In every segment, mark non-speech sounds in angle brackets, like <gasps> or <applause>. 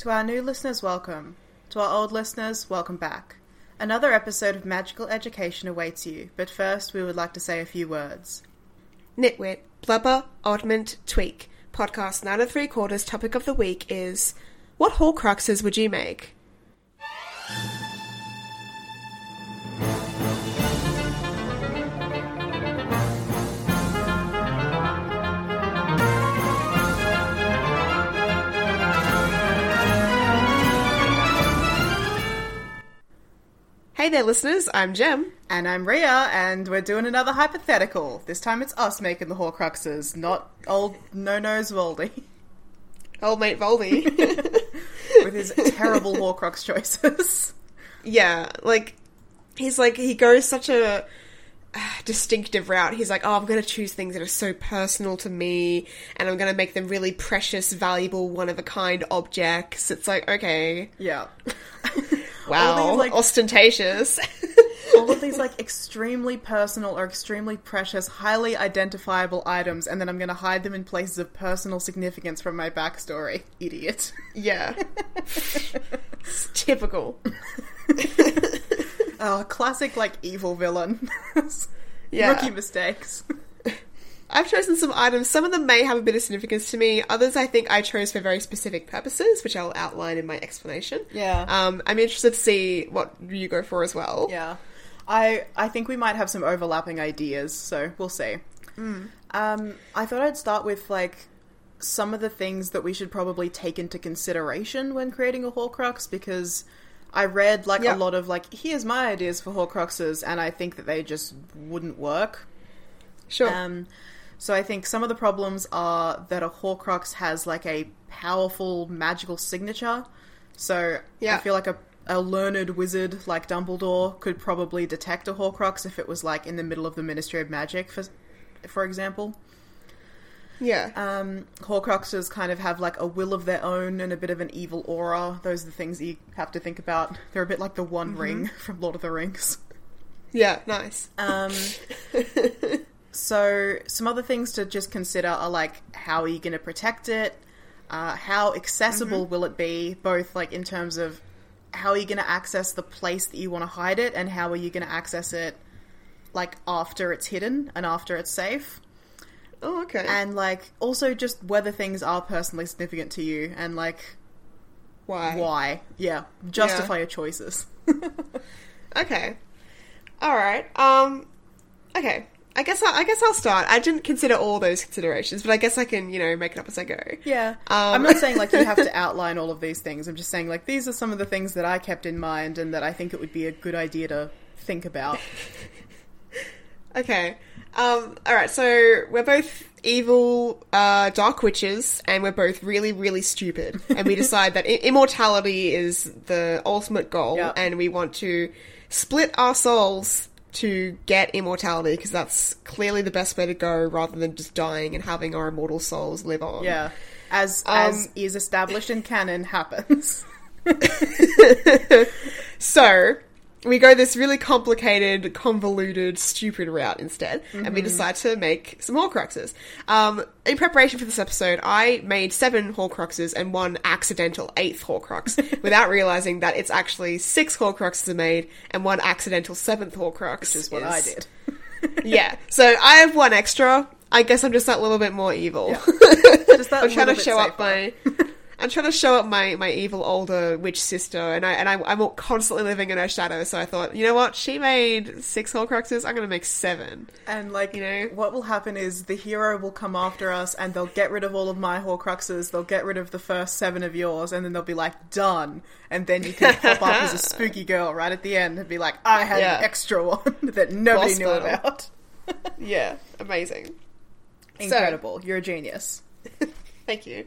To our new listeners, welcome. To our old listeners, welcome back. Another episode of Magical Education awaits you, but first we would like to say a few words. Nitwit, blubber, oddment, tweak. Podcast nine and three quarters topic of the week is What Horcruxes would you make? Hey there, listeners. I'm Jem. And I'm Ria, and we're doing another hypothetical. This time it's us making the Horcruxes, not old no-nose Voldy <laughs> Old mate Voldy. <laughs> with his terrible <laughs> Horcrux choices. yeah, like he's like he goes such a <sighs> distinctive route. He's like, "Oh, I'm going to choose things that are so personal to me, and I'm going to make them really precious, valuable, one of a kind objects." It's like, okay, Yeah. <laughs> wow, All these, like- ostentatious. <laughs> All of these like extremely personal or extremely precious, highly identifiable items, and then I'm gonna hide them in places of personal significance from my backstory. Idiot. yeah, It's <laughs> typical. Oh, classic like evil villain. <laughs> Yeah. Rookie mistakes. <laughs> I've chosen some items. Some of them may have a bit of significance to me. Others, I think, I chose for very specific purposes, which I'll outline in my explanation. Yeah. Um, I'm interested to see what you go for as well. Yeah. I I think we might have some overlapping ideas, so we'll see. Um, I thought I'd start with like some of the things that we should probably take into consideration when creating a Horcrux because I read like a lot of like here's my ideas for Horcruxes and I think that they just wouldn't work. Sure. Um, so I think some of the problems are that a Horcrux has like a powerful magical signature. So Yeah. I feel like a, a learned wizard like Dumbledore could probably detect a Horcrux if it was like in the middle of the Ministry of Magic, for for example. Yeah. Um, Horcruxes kind of have like a will of their own and a bit of an evil aura. Those are the things you have to think about. They're a bit like the One Ring <laughs> from Lord of the Rings. yeah. Nice. Um, <laughs> so some other things to just consider are like how are you going to protect it? Uh, how accessible will it be? Both like in terms of how are you going to access the place that you want to hide it, and how are you going to access it like after it's hidden and after it's safe? Oh, okay. And like also just whether things are personally significant to you and like why? why? Yeah, justify your choices. <laughs> Okay. All right. Um. Okay. I guess I, I guess I'll start. I didn't consider all those considerations, but I guess I can, you know, make it up as I go. Yeah. Um, I'm not saying like you have to <laughs> outline all of these things. I'm just saying like these are some of the things that I kept in mind and that I think it would be a good idea to think about. <laughs> Okay. Um, all right. So we're both evil, uh, dark witches, and we're both really, really stupid. And we <laughs> decide that I- immortality is the ultimate goal, Yeah. and we want to split our souls to get immortality because that's clearly the best way to go, rather than just dying and having our immortal souls live on. Yeah. As Um, as is established in canon happens. <laughs> So we go this really complicated, convoluted, stupid route instead, and we decide to make some Horcruxes. Um, in preparation for this episode, I made seven Horcruxes and one accidental eighth Horcrux, <laughs> without realizing that it's actually six Horcruxes are made and one accidental seventh Horcrux. Which is what I did. <laughs> yeah, so I have one extra. I guess I'm just that little bit more evil. <laughs> Just that I'm trying to show up safer. my. I'm trying to show up my, my evil older witch sister, and I and I, I'm constantly living in her shadow. So I thought, you know what? She made six Horcruxes. I'm going to make seven. And like, You know? what will happen is the hero will come after us, and they'll get rid of all of my Horcruxes. They'll get rid of the first seven of yours, and then they'll be like, "Done." And then you can pop up as a <laughs> spooky girl right at the end and be like, "I had Yeah. an extra one <laughs> that nobody Boss knew battle. about." <laughs> Yeah, amazing. Incredible! You're a genius. Thank you.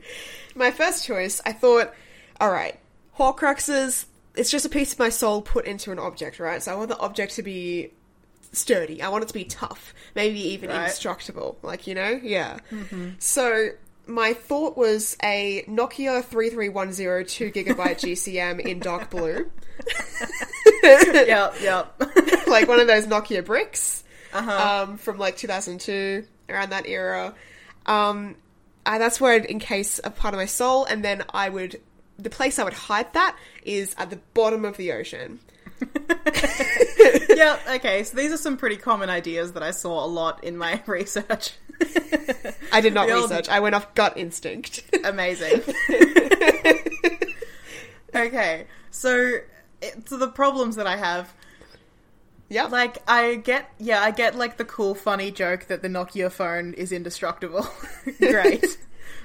My first choice, I thought, all right, Horcruxes, it's just a piece of my soul put into an object, right? So I want the object to be sturdy. I want it to be tough, maybe even Right. indestructible. Like, you know? Yeah. So my thought was a Nokia 3310 2 gigabyte <laughs> GSM in dark blue. <laughs> yep, yep. <laughs> like one of those Nokia bricks Uh-huh. um, from like 2002, around that era. Um, and that's where I'd encase a part of my soul, and then I would. The place I would hide that is at the bottom of the ocean. <laughs> yep, okay, so these are some pretty common ideas that I saw a lot in my <laughs> research. I did not The old- research. I went off gut instinct. Amazing. <laughs> okay, so, it, so the problems that I have yep. Like I get, yeah, I get like the cool, funny joke that the Nokia phone is indestructible. <laughs> Great,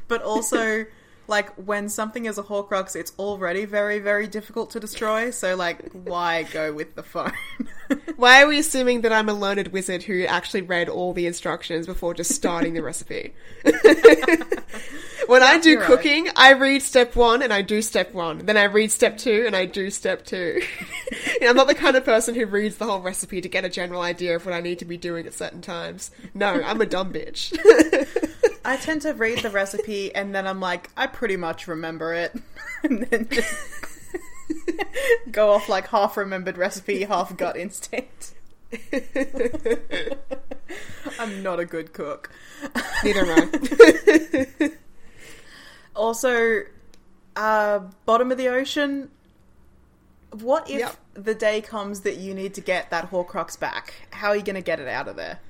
but also like when something is a Horcrux, it's already very, very difficult to destroy. So like, why go with the phone? <laughs> Why are we assuming that I'm a learned wizard who actually read all the instructions before just starting the recipe? <laughs> when I do you're right. cooking, I read step one and I do step one. Then I read step two and I do step two. <laughs> I'm not the kind of person who reads the whole recipe to get a general idea of what I need to be doing at certain times. No, I'm a dumb bitch. I tend to read the recipe and then I'm like, I pretty much remember it, <laughs> and then just <laughs> go off like half remembered recipe, half gut instinct. I'm not a good cook. Neither am I. Also, uh, bottom of the ocean. What if Yep. the day comes that you need to get that Horcrux back? How are you going to get it out of there?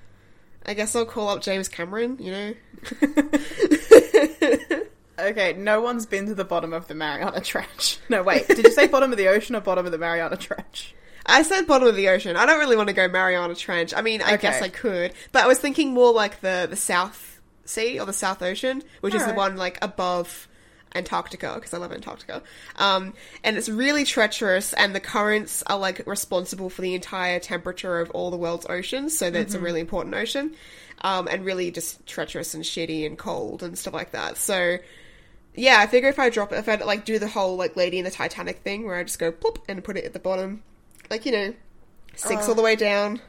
I guess I'll call up James Cameron, you know? <laughs> Okay, no one's been to the bottom of the Mariana Trench. <laughs> No, wait, did you say bottom of the ocean or bottom of the Mariana Trench? I said bottom of the ocean. I don't really want to go Mariana Trench. I mean, I Okay. guess I could, but I was thinking more like the the South Sea or the South Ocean, which is the one like above Antarctica because I love Antarctica. Um, and it's really treacherous, and the currents are like responsible for the entire temperature of all the world's oceans, so that it's a really important ocean, um, and really just treacherous and shitty and cold and stuff like that. So. Yeah, I figure if I drop it, if I like do the whole like Lady in the Titanic thing, where I just go plop and put it at the bottom, like you know, sinks all the way down.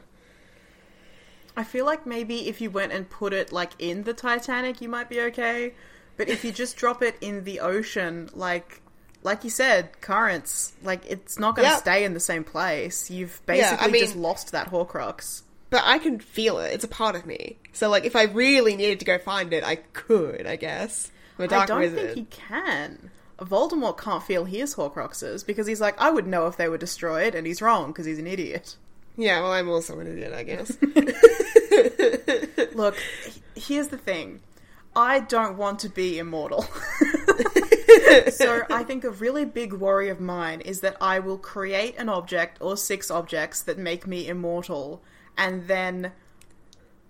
I feel like maybe if you went and put it like in the Titanic, you might be okay. But if you just drop it in the ocean, like like you said, currents, like it's not going to Yep. stay in the same place. You've Yeah, basically I mean- just lost that Horcrux. But I can feel it; it's a part of me. So, like, if I really needed to go find it, I could, I guess. I don't wizard. think he can. Voldemort can't feel his Horcruxes because he's like, I would know if they were destroyed, and he's wrong because he's an idiot. Yeah, well, I'm also an idiot, I guess. <laughs> Look, here's the thing. I don't want to be immortal. <laughs> so I think a really big worry of mine is that I will create an object or six objects that make me immortal, and then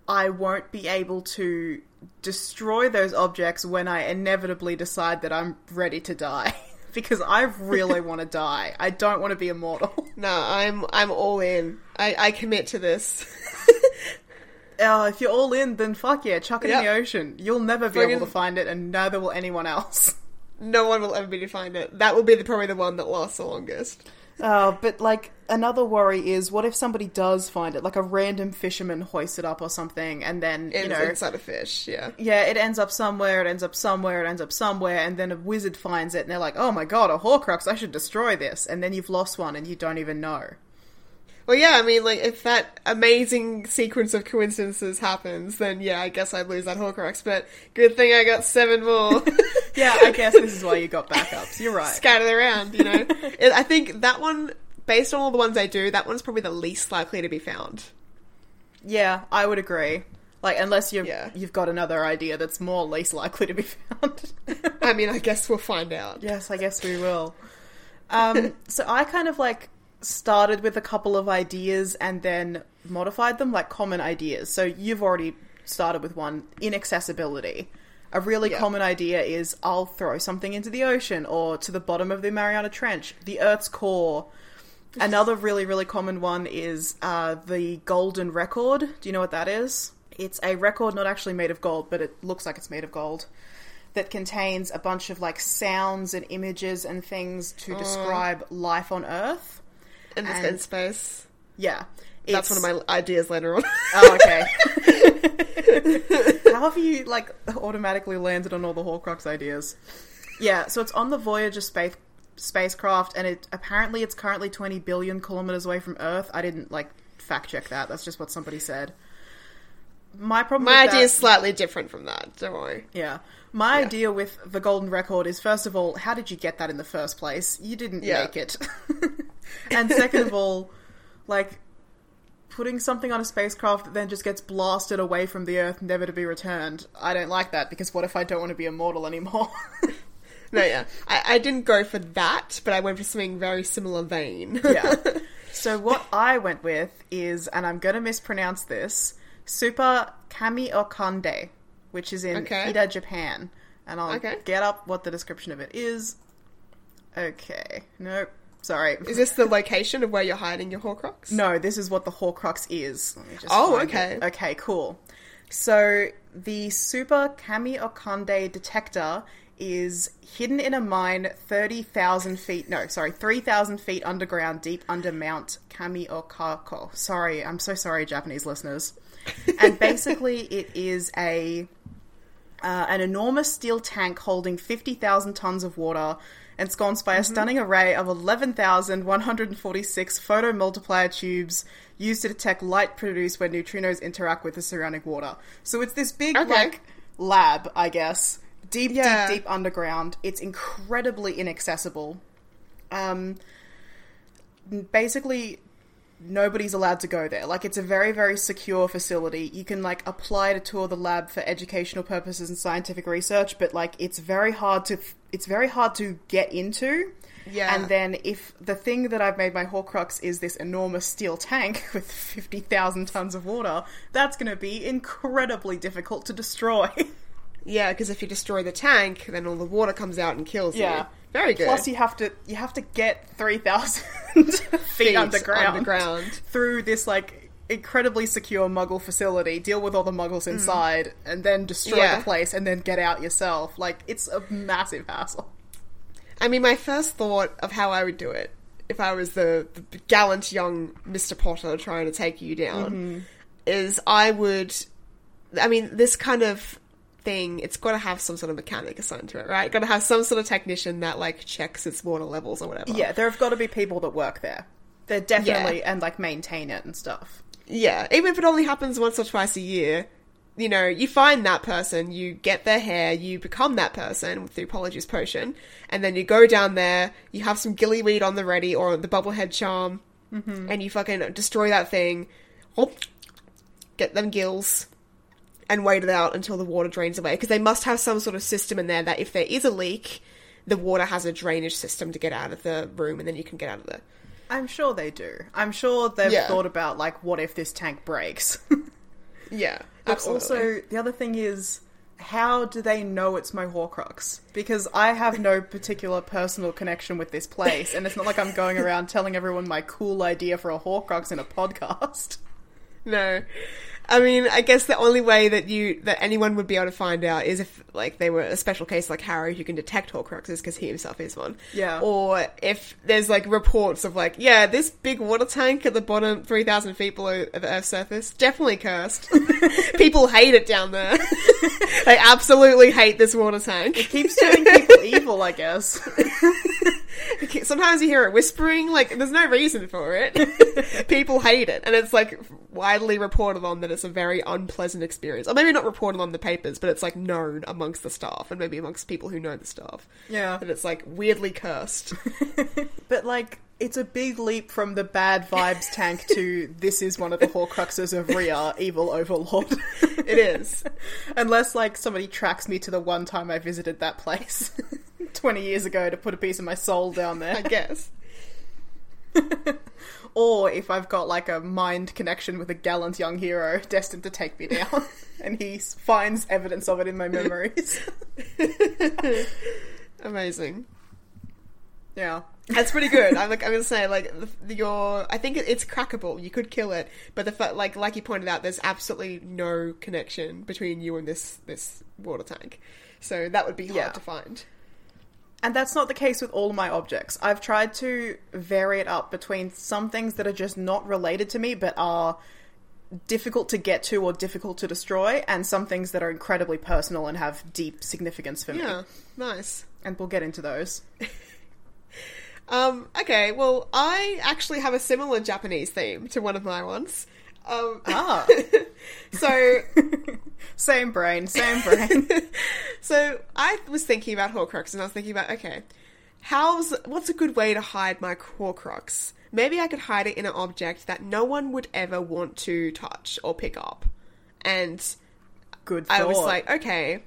I won't be able to destroy those objects when I inevitably decide that I'm ready to die. <laughs> <laughs> because I really want to die. I don't want to be immortal. <laughs> no, I'm I'm all in. I, I commit to this. Uh, <laughs> if you're all in, then fuck yeah, chuck it in the ocean. You'll never be able to find it, and neither will anyone else. no one will ever be able to find it. That will be the, probably the one that lasts the longest. Oh, but like another worry is, what if somebody does find it, like a random fisherman hoists it up or something, and then you know, inside a fish, yeah. yeah, it ends up somewhere, it ends up somewhere, it ends up somewhere, and then a wizard finds it, and they're like, oh my god, a Horcrux, I should destroy this, and then you've lost one, and you don't even know. Well, yeah, I mean, like, if that amazing sequence of coincidences happens, then yeah, I guess I'd lose that Horcrux, but good thing I got seven more <laughs> <laughs> Yeah, I guess this is why you got backups. You're right. scattered around, you know? <laughs> I think that one, based on all the ones I do, that one's probably the least likely to be found. Yeah, I would agree. Like, unless you've Yeah. you've got another idea that's more least likely to be <laughs> found. <laughs> I mean, I guess we'll find out. Yes, I guess we will. Um, <laughs> so I kind of like started with a couple of ideas and then modified them, like common ideas. So you've already started with one inaccessibility. A really Yeah. common idea is I'll throw something into the ocean or to the bottom of the Mariana Trench, the Earth's core. Another really, really common one is uh, the golden record. Do you know what that is? It's a record not actually made of gold, but it looks like it's made of gold. that contains a bunch of like sounds and images and things to describe life on Earth. in this And- space. Yeah. That's one of my ideas later on. <laughs> Oh, okay. <laughs> How have you like automatically landed on all the Horcrux ideas? Yeah, so it's on the Voyager space spacecraft, and it apparently it's currently twenty billion kilometers away from Earth. I didn't like fact check that. That's just what somebody said. My problem. my with idea that- is slightly different from that. Don't worry. yeah. My idea with the golden record is first of all, how did you get that in the first place? You didn't Yeah. make it. <laughs> and second of all, like putting something on a spacecraft that then just gets blasted away from the Earth, never to be returned. I don't like that because what if I don't want to be immortal anymore? <laughs> No, yeah, I, I didn't go for that, but I went for something very similar vein. yeah. <laughs> So what I went with is, and I'm going to mispronounce this, Super Kami Okande, which is in Okay. Ida, Japan. And I'll Okay. get up what the description of it is. Okay. Nope. Sorry. Is this the location of where you're hiding your Horcrux? No, this is what the Horcrux is. Let me just Oh, okay. it. Okay, cool. So the Super-Kamiokande detector is hidden in a mine 30,000 feet, no, sorry, 3,000 feet underground deep under Mount Kami Okako. Sorry, I'm so sorry, Japanese listeners. And <laughs> basically, it is a uh, an enormous steel tank holding 50,000 tons of water, ensconced by a stunning array of 11,146 photomultiplier tubes used to detect light produced when neutrinos interact with the surrounding water. So it's this big, Okay. like, lab, I guess. Deep, Yeah. deep, deep underground. It's incredibly inaccessible. Um, basically, nobody's allowed to go there. Like it's a very very secure facility. You can like apply to tour the lab for educational purposes and scientific research, but like it's very hard to it's very hard to get into. Yeah. And then if the thing that I've made my Horcrux is this enormous steel tank <laughs> with 50,000 tons of water, that's going to be incredibly difficult to destroy. <laughs> Yeah, because if you destroy the tank, then all the water comes out and kills you. Yeah. Very good. Plus you have to you have to get 3,000 <laughs> feet, Feet underground. underground. through this like incredibly secure muggle facility, deal with all the muggles inside, and then destroy Mm. Yeah. the place and then get out yourself. Like it's a massive hassle. I mean, my first thought of how I would do it, if I was the, the gallant young Mr. Potter trying to take you down, Mm-hmm. is I would. I mean, this kind of thing, it's got to have some sort of mechanic assigned to it, right? Got to have some sort of technician that, like, checks its water levels or whatever. Yeah, there have got to be people that work there. They're definitely and like maintain it and stuff. Yeah, even if it only happens once or twice a year, you know, you find that person, you get their hair, you become that person through Polyjuice Potion, and then you go down there, you have some gillyweed on the ready or the bubblehead charm, mm-hmm. and you fucking destroy that thing, oh, get them gills, and wait it out until the water drains away. Because they must have some sort of system in there that if there is a leak, the water has a drainage system to get out of the room, and then you can get out of there. I'm sure they do. I'm sure they've Yeah. thought about like what if this tank breaks. <laughs> Yeah, But absolutely. also, the other thing is, how do they know it's my Horcrux? Because I have no particular personal connection with this place, and it's not like I'm going around telling everyone my cool idea for a Horcrux in a podcast. <laughs> No. I mean, I guess the only way that you that anyone would be able to find out is if like they were a special case like Harry who can detect Horcruxes because he himself is one. Yeah. Or if there's like reports of like, yeah, this big water tank at the bottom, three thousand feet below the Earth's surface, definitely cursed. <laughs> people hate it down there. they absolutely hate this water tank. It keeps turning people evil, I guess. <laughs> <laughs> Sometimes you hear it whispering, like there's no reason for it. <laughs> People hate it, and it's like widely reported on that it's a very unpleasant experience. Or maybe not reported on the papers, but it's like known amongst the staff and maybe amongst people who know the staff. Yeah. that it's like weirdly cursed. <laughs> But like, it's a big leap from the bad vibes <laughs> tank to this is one of the Horcruxes of Rhea, evil overlord. <laughs> it is. Unless like somebody tracks me to the one time I visited that place <laughs> 20 years ago to put a piece of my soul down there, I guess. Or if I've got like a mind connection with a gallant young hero destined to take me down and he finds evidence of it in my memories. Amazing. yeah. That's pretty good. I'm like I'm gonna say like the, your I think it's crackable. You could kill it, but the fa- like like you pointed out, there's absolutely no connection between you and this this water tank. So that would be hard Yeah. to find. And that's not the case with all of my objects. I've tried to vary it up between some things that are just not related to me but are difficult to get to or difficult to destroy, and some things that are incredibly personal and have deep significance for me. Yeah, nice. And we'll get into those. <laughs> Um, okay, well, I actually have a similar Japanese theme to one of my ones. Um, Ah, <laughs> so, <laughs> same brain, same brain. <laughs> so I was thinking about Horcrux, and I was thinking about okay, how's what's a good way to hide my Horcrux? Maybe I could hide it in an object that no one would ever want to touch or pick up. And Good I was like, okay,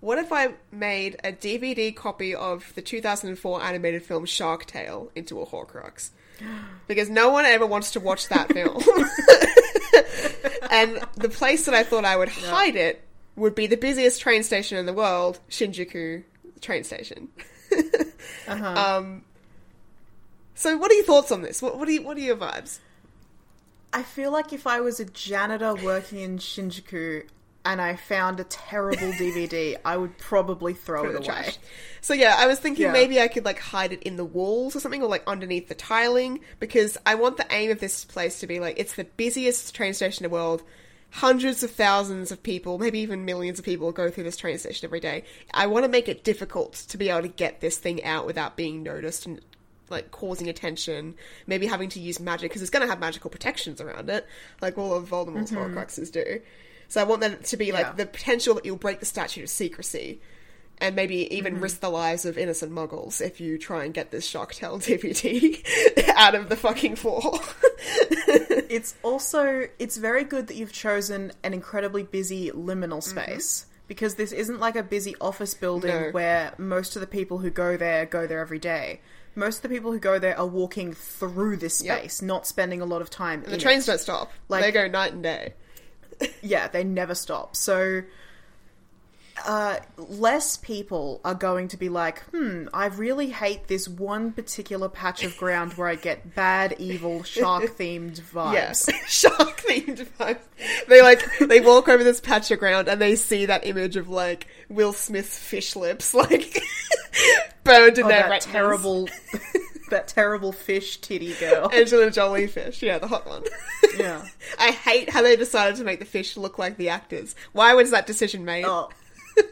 what if I made a DVD copy of the 2004 animated film Shark Tale into a Horcrux? <gasps> Because no one ever wants to watch that film. <laughs> and the place that I thought I would hide it would be the busiest train station in the world, Shinjuku train station. <laughs> Um, so, what are your thoughts on this? What, what are you, what are your vibes? I feel like if I was a janitor working in Shinjuku and I found a terrible <laughs> DVD, I would probably throw Put it away. trash. So yeah, I was thinking Yeah. maybe I could like hide it in the walls or something, or like underneath the tiling, because I want the aim of this place to be like it's the busiest train station in the world. Hundreds of thousands of people, maybe even millions of people, go through this train station every day. I want to make it difficult to be able to get this thing out without being noticed and like causing attention. Maybe having to use magic because it's going to have magical protections around it, like all of Voldemort's mm-hmm. Horcruxes do. So I want that to be like Yeah. the potential that you'll break the statute of secrecy and maybe even mm-hmm. risk the lives of innocent muggles if you try and get this Shark Tale DVD <laughs> <laughs> out of the fucking floor. <laughs> It's also it's very good that you've chosen an incredibly busy liminal mm-hmm. space because this isn't like a busy office building No. where most of the people who go there go there every day. Most of the people who go there are walking through this Yep. space, not spending a lot of time. the in trains it. don't stop. Like- they go night and day. Yeah, they never stop. So, uh, less people are going to be like, hmm, I really hate this one particular patch of ground where I get bad, evil, shark themed <laughs> vibes. <laughs> Yes, shark themed vibes. They like they walk over this patch of ground and they see that image of like Will Smith's fish lips, <laughs> like burned in Oh, their that retinas. terrible, that terrible fish titty girl. Angelina Jolie fish, yeah, the hot one. yeah. I hate how they decided to make the fish look like the actors. Why was that decision made? Oh,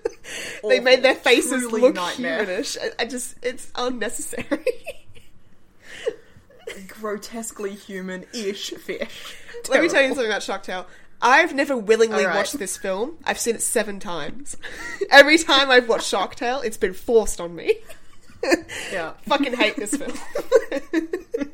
<laughs> they made their faces Truly look nightmare. humanish. I, I just, it's unnecessary. <laughs> grotesquely human-ish fish. Let me tell you something about Shark Tale. I've never willingly right. watched this film. I've seen it seven times. <laughs> Every time I've watched Shark Tale, it's been forced on me. Yeah. <laughs> Fucking hate this film. <laughs>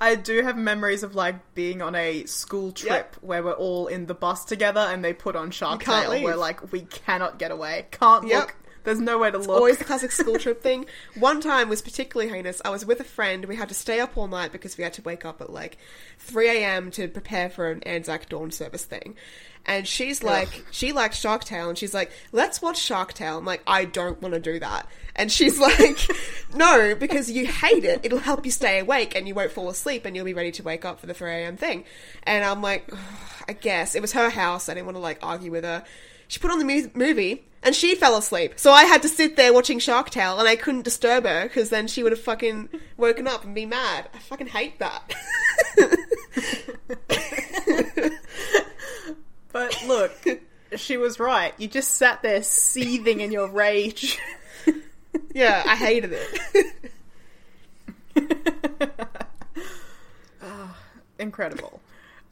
I do have memories of like being on a school trip Yep. where we're all in the bus together and they put on Shark Tale. leave. We're like, we cannot get away. Can't Yep. look. There's nowhere to look. Always the classic <laughs> school trip thing. One time was particularly heinous. I was with a friend. We had to stay up all night because we had to wake up at like 3 a.m. to prepare for an Anzac Dawn service thing. And she's like, she likes Shark Tale, and she's like, let's watch Shark Tale. I'm like, I don't want to do that. And she's like, <laughs> no, because you hate it. It'll help you stay awake and you won't fall asleep and you'll be ready to wake up for the 3 a.m. thing. And I'm like, I guess. It was her house. I didn't want to like argue with her. She put on the mu- movie and she fell asleep. So I had to sit there watching Shark Tale and I couldn't disturb her because then she would have fucking woken up and be mad. I fucking hate that. <laughs> But look, <laughs> she was right. You just sat there seething in your rage. <laughs> yeah, I hated it. <laughs> Incredible.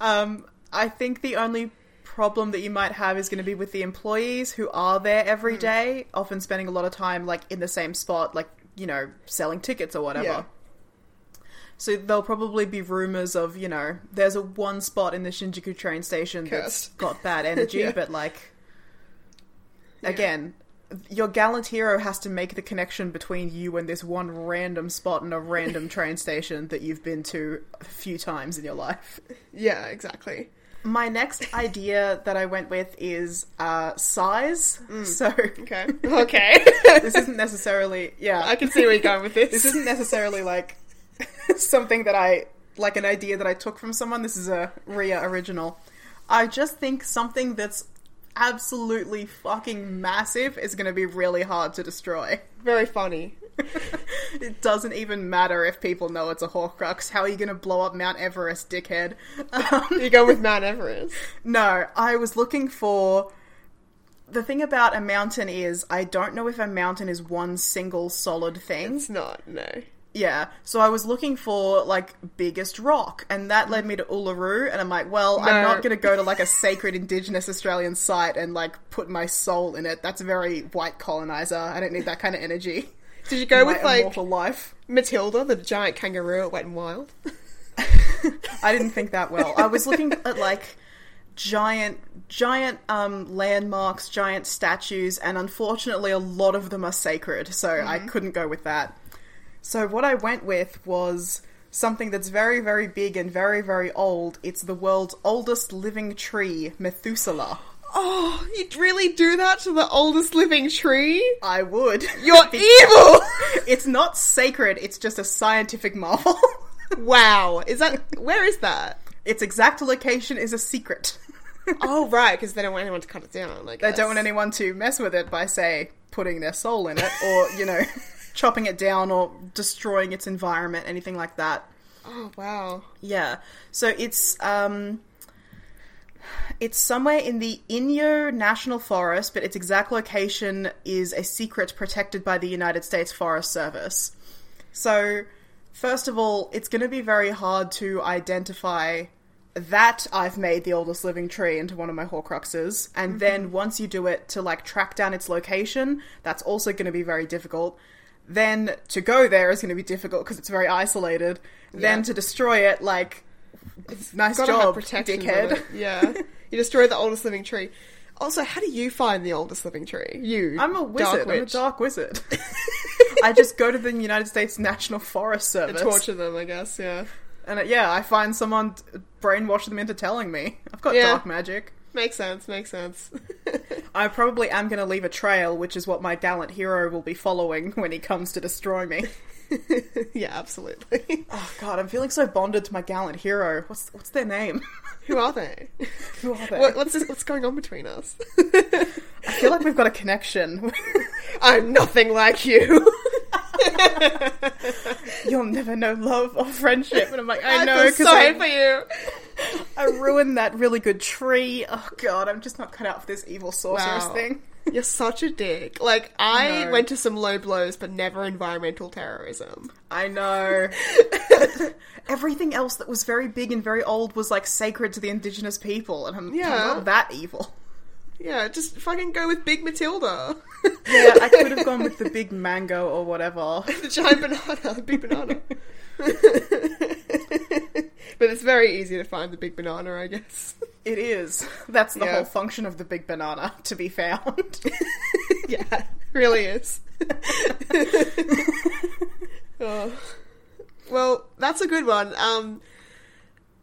Um, I think the only problem that you might have is going to be with the employees who are there Hmm. every day, often spending a lot of time like in the same spot, like you know, selling tickets or whatever. Yeah. So there'll probably be rumors of, you know, there's a one spot in the Shinjuku train station that's got bad <laughs> energy, Yeah. but like again, your gallant hero has to make the connection between you and this one random spot in a random <laughs> train station that you've been to a few times in your life. Yeah, exactly. My next idea that I went with is uh, size. So Okay. <laughs> Okay. this isn't necessarily yeah. I can see where you're going with this. this isn't necessarily like <laughs> something that I like an idea that I took from someone. This is a Ria original. I just think something that's absolutely fucking massive is going to be really hard to destroy. very funny. <laughs> It doesn't even matter if people know it's a Horcrux. How are you going to blow up Mount Everest, dickhead? Um, You're going with Mount Everest. <laughs> no, I was looking for. The thing about a mountain is, I don't know if a mountain is one single solid thing. It's not. No. Yeah, so I was looking for like biggest rock, and that led me to Uluru, and I'm like, well, I'm not going to go to like a sacred Indigenous Australian site and like put my soul in it. That's a very white colonizer. I don't need that kind of energy. <laughs> Did you go with like life. Matilda, the giant kangaroo at Wet and Wild? <laughs> <laughs> I didn't think that well. I was looking at like giant, giant um, landmarks, giant statues, and unfortunately, a lot of them are sacred, so I couldn't go with that. So what I went with was something that's very, very big and very, very old. It's the world's oldest living tree, Methuselah. Oh, you'd really do that to the oldest living tree? I would. You're <laughs> evil! <laughs> It's not sacred. It's just a scientific marvel. <laughs> wow. Is that. Where is that? its exact location is a secret. Oh, right, because they don't want anyone to cut it down. I They don't want anyone to mess with it by, say, putting their soul in it, or, you know, chopping it down or destroying its environment, anything like that. Oh, wow. Yeah. So it's um it's somewhere in the Inyo National Forest, but its exact location is a secret protected by the United States Forest Service. So, first of all, it's going to be very hard to identify that I've made the oldest living tree into one of my Horcruxes, and then once you do it, to like track down its location, that's also going to be very difficult. Then to go there is going to be difficult because it's very isolated. Then to destroy it, like, nice Gotta job, dickhead. Yeah. <laughs> you destroy the oldest living tree. Also, how do you find the oldest living tree? You. I'm a wizard. Dark I'm a dark wizard. <laughs> I just go to the United States National Forest Service. Torture them, I guess, yeah. And uh, yeah, I find someone brainwash them into telling me. I've got Yeah. dark magic. Makes sense, makes sense. <laughs> I probably am going to leave a trail, which is what my gallant hero will be following when he comes to destroy me. <laughs> yeah, absolutely. <laughs> Oh god, I'm feeling so bonded to my gallant hero. What's what's their name? Who are they? Who are they? What, what's this, what's going on between us? I feel like we've got a connection. I'm nothing like you. <laughs> You'll never know love or friendship. And I'm like, I, I know because sorry I, for you. I ruined that really good tree. Oh god, I'm just not cut out for this evil sorceress Wow. thing. <laughs> You're such a dick. Like, I No. went to some low blows, but never environmental terrorism. I know. <laughs> Everything else that was very big and very old was like sacred to the indigenous people, and I'm, Yeah. I'm not that evil. Yeah, just fucking go with Big Matilda. Yeah, I could have gone with the big mango or whatever. <laughs> the giant banana, the big banana. <laughs> but it's very easy to find the big banana, I guess. It is. That's the Yeah. whole function of the big banana to be found. <laughs> yeah, really is. Oh. Well, that's a good one. Um,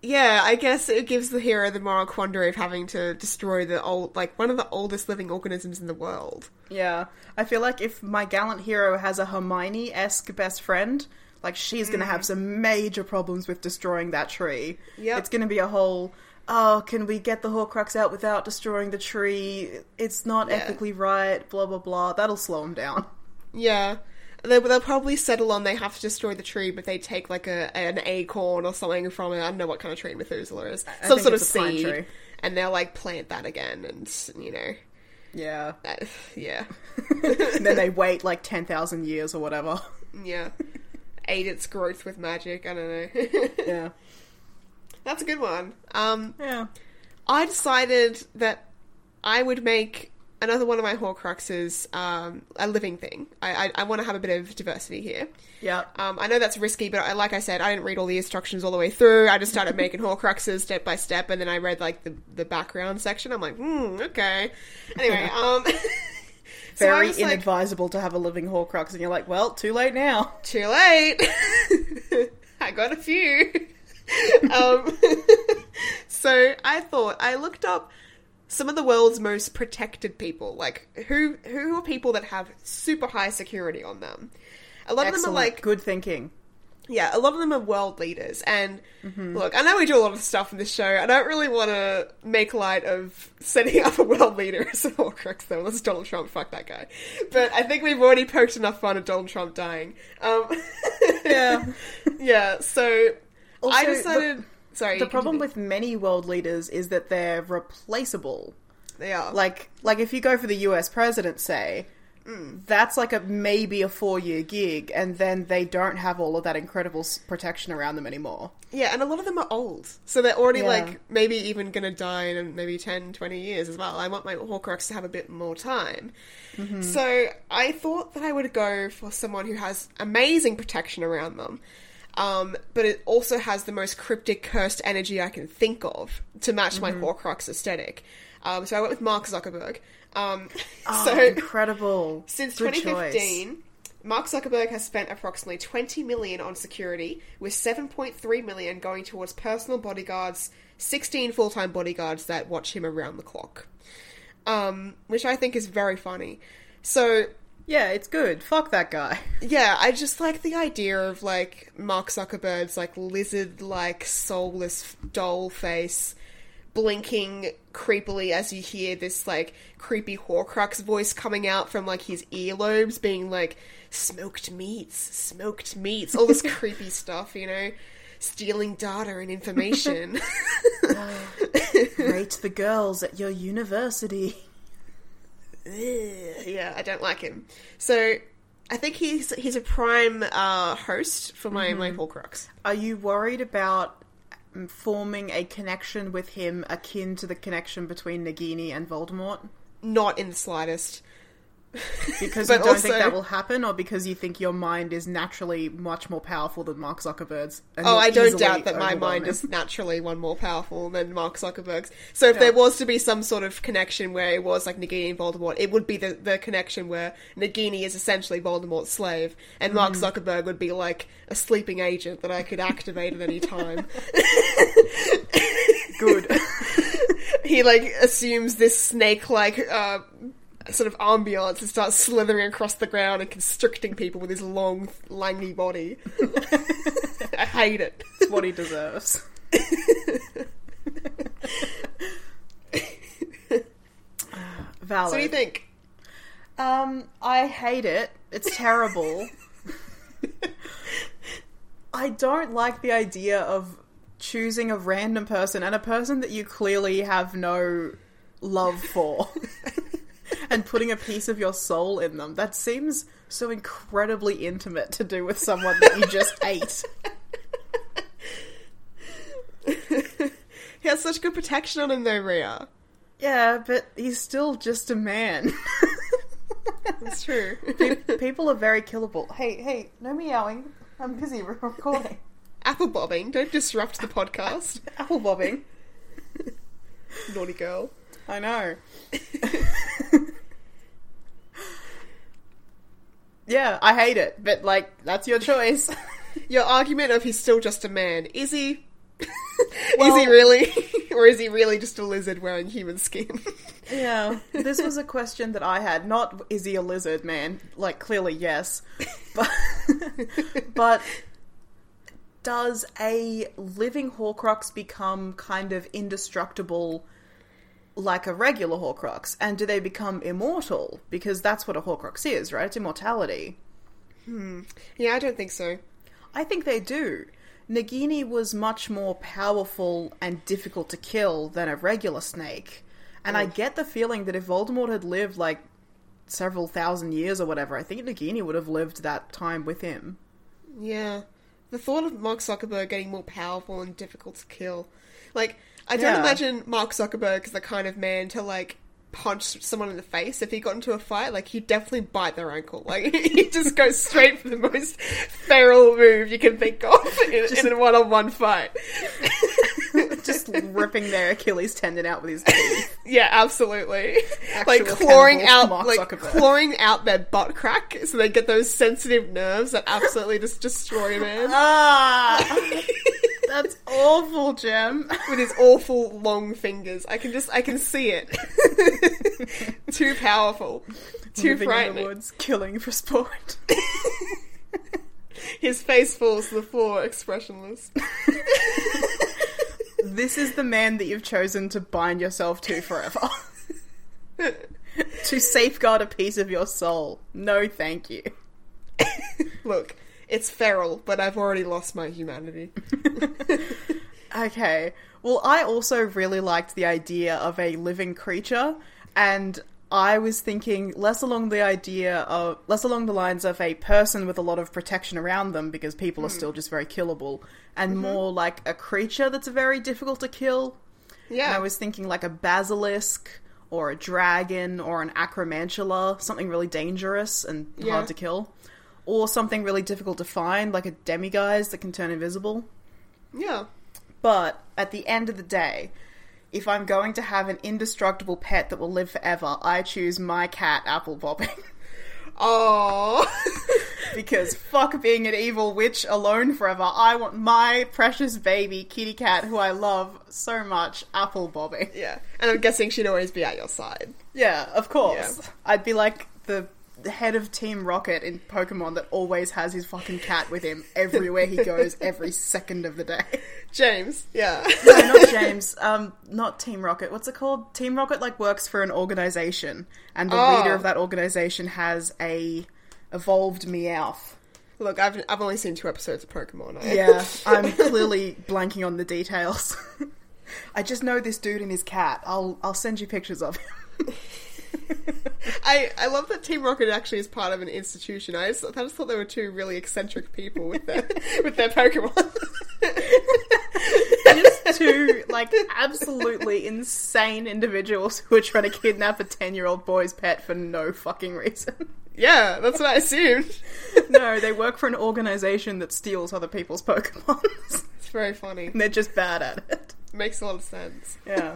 yeah, I guess it gives the hero the moral quandary of having to destroy the old, like one of the oldest living organisms in the world. yeah, I feel like if my gallant hero has a Hermione esque best friend, like she's gonna have mm. some major problems with destroying that tree. Yep. It's gonna be a whole. Oh, can we get the Horcrux out without destroying the tree? It's not Yeah. ethically right. Blah blah blah. That'll slow him down. Yeah. They, they'll probably settle on they have to destroy the tree, but they take like a an acorn or something from it. I don't know what kind of tree Methuselah is. I Some sort of it's a pine seed. tree. And they'll like plant that again, and you know, Yeah. uh, yeah, and <laughs> then they wait like 10,000 years or whatever. yeah. Aid its growth with magic. I don't know. <laughs> Yeah. That's a good one. Um, Yeah. I decided that I would make another one of my Horcruxes um, a living thing. I, I, I want to have a bit of diversity here. Yeah. Um, I know that's risky, but I, like I said, I didn't read all the instructions all the way through. I just started <laughs> making Horcruxes step by step, and then I read like the, the background section. I'm like, hmm, okay. Anyway, <laughs> um, <laughs> so Very was like, inadvisable to have a living Horcrux, and you're like, well, too late now. too late. I got a few. um, So I thought I looked up some of the world's most protected people, like who who are people that have super high security on them. A lot of them are like good thinking. yeah, a lot of them are world leaders. And look, I know we do a lot of stuff in this show. I don't really want to make light of setting up a world leader as a Horcrux, though. Unless Donald Trump, fuck that guy. But I think we've already poked enough fun at Donald Trump dying. Um, <laughs> Yeah. yeah, so I Also, the- decided. Sorry, The problem with many world leaders is that they're replaceable. they are Like, like if you go for the U.S. president, say, that's like a maybe a four-year gig, and then they don't have all of that incredible protection around them anymore. Yeah, and a lot of them are old. So they're already, Yeah. like, maybe even going to die in maybe 10, 20 years as well. I want my Horcrux to have a bit more time. Mm-hmm. So I thought that I would go for someone who has amazing protection around them, um, but it also has the most cryptic, cursed energy I can think of to match my Horcrux aesthetic. Um, so I went with Mark Zuckerberg. Um, Oh, so incredible! <laughs> since Good 2015, Mark Zuckerberg has spent approximately 20 million on security, with 7.3 million going towards personal bodyguards, 16 full-time bodyguards that watch him around the clock. Um, which I think is very funny. So, Yeah, it's good. Fuck that guy. <laughs> yeah, I just like the idea of like Mark Zuckerberg's like lizard-like soulless doll face blinking creepily as you hear this like creepy Horcrux voice coming out from like his earlobes, being like smoked meats, smoked meats, all this <laughs> creepy stuff, you know, stealing data and information. <laughs> Rate the girls at your university. Yeah, I don't like him. So I think he's he's a prime uh, host for my my Horcrux. Are you worried about um, forming a connection with him akin to the connection between Nagini and Voldemort? Not in the slightest. <laughs> Because you don't think that will happen, or because you think your mind is naturally much more powerful than Mark Zuckerberg's? Oh, I don't doubt that my mind is <laughs> naturally one more powerful than Mark Zuckerberg's. So if there was to be some sort of connection where it was like Nagini and Voldemort, it would be the, the connection where Nagini is essentially Voldemort's slave, and Mark Mm. Zuckerberg would be like a sleeping agent that I could activate at any time. <laughs> good. he like assumes this snake-like uh, sort of ambiance and starts slithering across the ground and constricting people with his long, langy body. <laughs> I hate it. It's what he deserves. Valid. So what do you think? Um, I hate it. It's terrible. I don't like the idea of choosing a random person and a person that you clearly have no love for <laughs> and putting a piece of your soul in them. That seems so incredibly intimate to do with someone that you just <laughs> ate. He has such good protection on him though, Rhea. Yeah, but he's still just a man. <laughs> That's true. People are very killable. Hey, hey, no meowing. I'm busy recording. Apple bobbing, don't disrupt the podcast. <laughs> Apple bobbing. Naughty girl. I know. Yeah, I hate it, but like that's your choice. <laughs> Your argument of he's still just a man, is he? Well- <laughs> is he really? <laughs> or is he really just a lizard wearing human skin? yeah, this was a question that I had. Not is he a lizard man? Like clearly yes, but but does a living Horcrux become kind of indestructible? Like a regular Horcrux, and do they become immortal? Because that's what a Horcrux is, right? It's immortality. Hmm. Yeah, I don't think so. I think they do. Nagini was much more powerful and difficult to kill than a regular snake. And I get the feeling that if Voldemort had lived like several thousand years or whatever, I think Nagini would have lived that time with him. Yeah. The thought of Mark Zuckerberg getting more powerful and difficult to kill. Like, I don't Yeah. imagine Mark Zuckerberg is the kind of man to, like, punch someone in the face if he got into a fight. Like, he'd definitely bite their ankle. Like, <laughs> he'd just go straight for the most feral move you can think of in, in a one on one fight. <laughs> Just ripping their Achilles tendon out with his teeth. <laughs> Yeah, absolutely. Actual like clawing out, Mark like Zuckerberg. clawing out their butt crack, so they get those sensitive nerves that absolutely just destroy a man. Ah! That's awful, Gem. with his awful long fingers. I can just I can see it. <laughs> Too powerful. Too Living in the frightening. woods, killing for sport. <laughs> His face falls to the floor, expressionless. <laughs> this is the man that you've chosen to bind yourself to forever. to safeguard a piece of your soul. No, thank you. Look, it's feral, but I've already lost my humanity. <laughs> Okay. Well, I also really liked the idea of a living creature, and I was thinking less along the idea of less along the lines of a person with a lot of protection around them because people are hmm. still just very killable, and mm-hmm. more like a creature that's very difficult to kill. Yeah. And I was thinking like a basilisk or a dragon or an acromantula, something really dangerous and Yeah. hard to kill. Or something really difficult to find, like a demiguise that can turn invisible. yeah. But at the end of the day, if I'm going to have an indestructible pet that will live forever, I choose my cat, Apple Bobbing. <laughs> Oh. <laughs> because fuck being an evil witch alone forever. I want my precious baby kitty cat, who I love so much, Apple Bobbing. yeah. And I'm guessing she'd always be at your side. Yeah, of course. Yeah. I'd be like the, the head of Team Rocket in Pokemon that always has his fucking cat with him everywhere he goes, every second of the day. <laughs> James. Yeah. no, not James. Um, not Team Rocket. What's it called? Team Rocket like works for an organization, and the Oh. leader of that organization has a evolved Meowth. Look, I've I've only seen two episodes of Pokemon. I- Yeah, <laughs> I'm clearly blanking on the details. <laughs> I just know this dude and his cat. I'll I'll send you pictures of him. <laughs> I, I love that Team Rocket actually is part of an institution. I just, I just thought they were two really eccentric people with their <laughs> with their Pokemon. <laughs> Just two like absolutely insane individuals who are trying to kidnap a ten year old boy's pet for no fucking reason. yeah, that's what I assumed. no, they work for an organization that steals other people's Pokemon. It's very funny. and they're just bad at it. Makes a lot of sense. Yeah.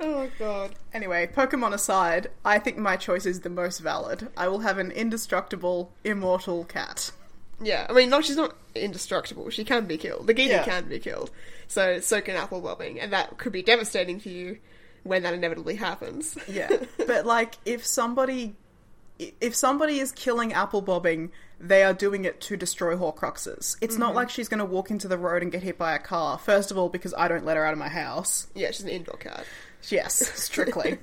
Oh god. Anyway, Pokemon aside, I think my choice is the most valid. I will have an indestructible, immortal cat. Yeah, I mean, not she's not indestructible. She can be killed. Nagini Yeah. can be killed. So so can Apple Bobbing, and that could be devastating for you when that inevitably happens. Yeah. <laughs> but like if somebody if somebody is killing apple bobbing, they are doing it to destroy Horcruxes. It's not mm-hmm. like she's going to walk into the road and get hit by a car. First of all, because I don't let her out of my house. yeah, she's an indoor cat. Yes, <laughs> strictly.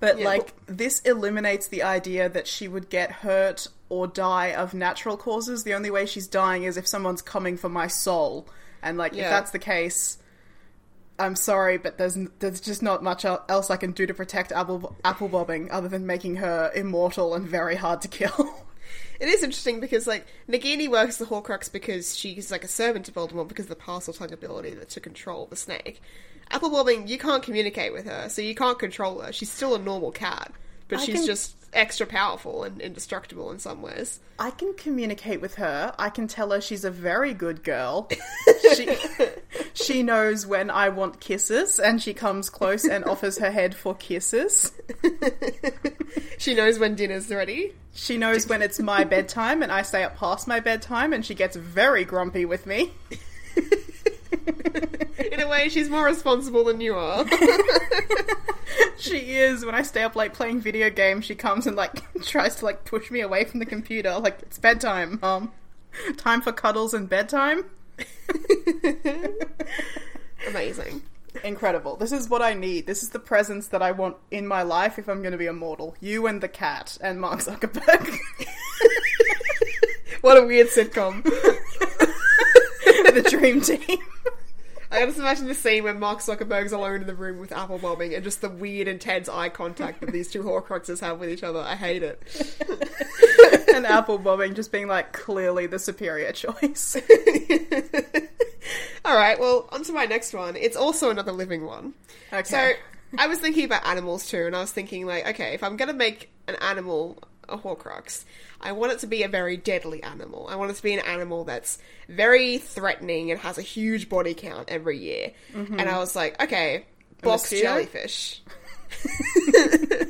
But Yeah, like this eliminates the idea that she would get hurt or die of natural causes. The only way she's dying is if someone's coming for my soul. And like if that's the case, I'm sorry, but there's there's just not much else I can do to protect apple apple bobbing other than making her immortal and very hard to kill. <laughs> <laughs> It is interesting because like Nagini works the Horcrux because she's like a servant to Voldemort because of the Parseltongue ability that to control the snake. Apple Bobbing, you can't communicate with her, so you can't control her. She's still a normal cat, but I she's can- just extra powerful and indestructible in some ways. I can communicate with her. I can tell her she's a very good girl. <laughs> she she knows when I want kisses, and she comes close and offers her head for kisses. <laughs> She knows when dinner's ready. She knows when it's my bedtime, and I stay up past my bedtime, and she gets very grumpy with me. <laughs> <laughs> In a way, she's more responsible than you are. <laughs> She is. When I stay up late playing video games, she comes and like <laughs> tries to like push me away from the computer. Like it's bedtime, mom. Time for cuddles and bedtime. Amazing. Incredible. This is what I need. This is the presence that I want in my life if I'm going to be immortal. You and the cat and Mark Zuckerberg. What a weird sitcom. the dream team. I just imagine the scene where Mark Zuckerberg's alone in the room with Apple bobbing and just the weird, intense eye contact that these two Horcruxes have with each other. I hate it. <laughs> and Apple bobbing just being like clearly the superior choice. <laughs> All right, well, on to my next one. It's also another living one. Okay. So I was thinking about animals too, and I was thinking like, okay, if I'm gonna make an animal a Horcrux, I want it to be a very deadly animal. I want it to be an animal that's very threatening and has a huge body count every year. And I was like, okay, box jellyfish. <laughs>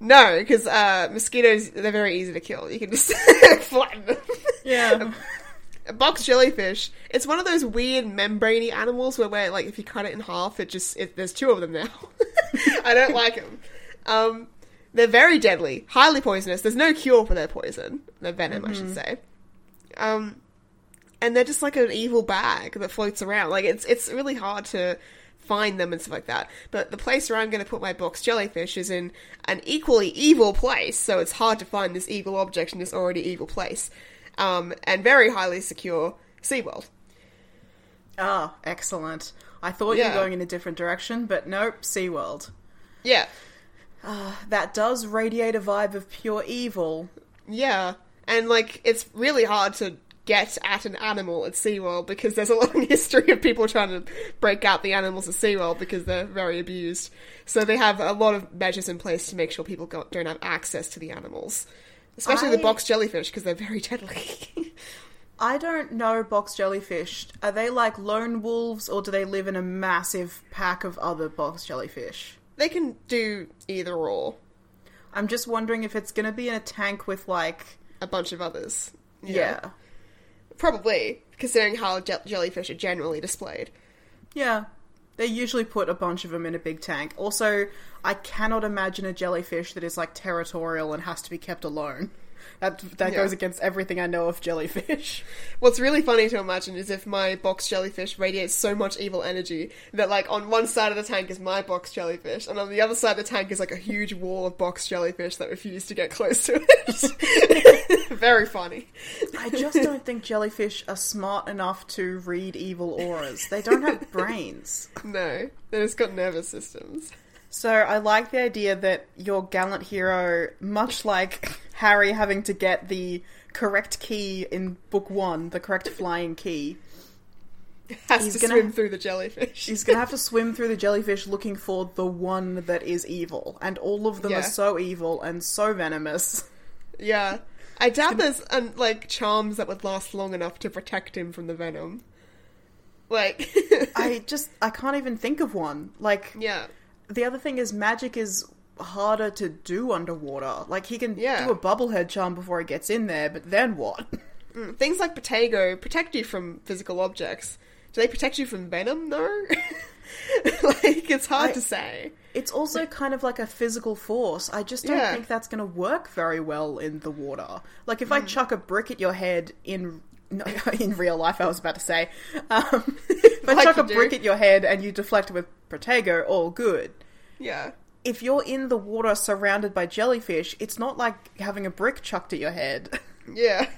no, because uh, mosquitoes they're very easy to kill. You can just <laughs> flatten them. yeah. <laughs> a box jellyfish. It's one of those weird membraney animals where, where like if you cut it in half, it just it, there's two of them now. I don't like them. Um, they're very deadly, highly poisonous. There's no cure for their poison, their venom, I should say. Um, and they're just like an evil bag that floats around. Like it's it's really hard to find them and stuff like that. But the place where I'm going to put my box jellyfish is in an equally evil place, so it's hard to find this evil object in this already evil place. Um, and very highly secure SeaWorld. Ah, excellent. I thought you were going in a different direction, but nope, SeaWorld. Yeah, Ah, that does radiate a vibe of pure evil. yeah. And like it's really hard to get at an animal at SeaWorld because there's a long <laughs> history of people trying to break out the animals at SeaWorld because they're very abused. So they have a lot of measures in place to make sure people go- don't have access to the animals. Especially the box jellyfish because they're very <laughs> deadly. I don't know box jellyfish. Are they like lone wolves or do they live in a massive pack of other box jellyfish? They can do either or. I'm just wondering if it's going to be in a tank with like A bunch of others. yeah. Probably, considering how je- jellyfish are generally displayed. Yeah. They usually put a bunch of them in a big tank. Also, I cannot imagine a jellyfish that is like territorial and has to be kept alone. That that Yeah. goes against everything I know of jellyfish. <laughs> What's really funny to imagine is if my box jellyfish radiates so much evil energy that, like, on one side of the tank is my box jellyfish, and on the other side of the tank is like a huge wall of box jellyfish that refuse to get close to it. <laughs> Very funny. I just don't think jellyfish are smart enough to read evil auras. They don't have <laughs> brains. No, they just got nervous systems. So I like the idea that your gallant hero, much like Harry having to get the correct key in book one, the correct flying key, <laughs> Has He's to gonna- swim through the jellyfish. he's gonna have to <laughs> swim through the jellyfish looking for the one that is evil. And all of them Yeah. are so evil and so venomous. Yeah. I doubt there's um, like charms that would last long enough to protect him from the venom. Like, <laughs> I just I can't even think of one. Like yeah, the other thing is magic is harder to do underwater. Like he can Yeah. do a bubblehead charm before he gets in there, but then what? <laughs> things like Protego protect you from physical objects. Do they protect you from venom? though? <laughs> like, it's hard I- to say. It's also kind of like a physical force. I just don't Yeah. think that's going to work very well in the water. Like if I Hmm. chuck a brick at your head in <laughs> no, in real life, I was about to say, um, if I Like chuck a do. brick at your head and you deflect with Protego, all good. Yeah. If you're in the water surrounded by jellyfish, it's not like having a brick chucked at your head. <laughs> Yeah.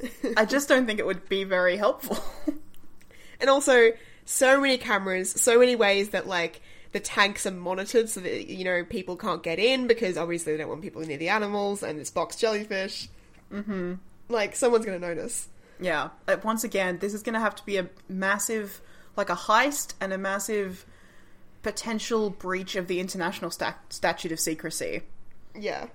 <laughs> I just don't think it would be very helpful. <laughs> And also, so many cameras, so many ways that, like, the tanks are monitored so that, you know, people can't get in because obviously they don't want people near the animals and it's box jellyfish. Mm-hmm. Like, someone's gonna notice. Yeah. Once again, this is going to have to be a massive, like a heist and a massive potential breach of the international sta- statute of secrecy. Yeah.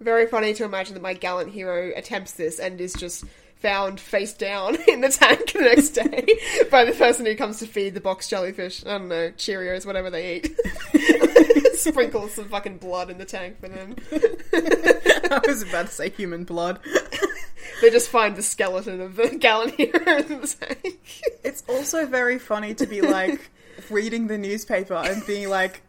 Very funny to imagine that my gallant hero attempts this and is just found face down <laughs> in the tank the next day <laughs> by the person who comes to feed the box jellyfish. I don't know, Cheerios, whatever they eat. <laughs> Sprinkle some fucking blood in the tank for them. I was about to say human blood. They just find the skeleton of the gallant hero in the tank. It's also very funny to be like reading the newspaper and being like,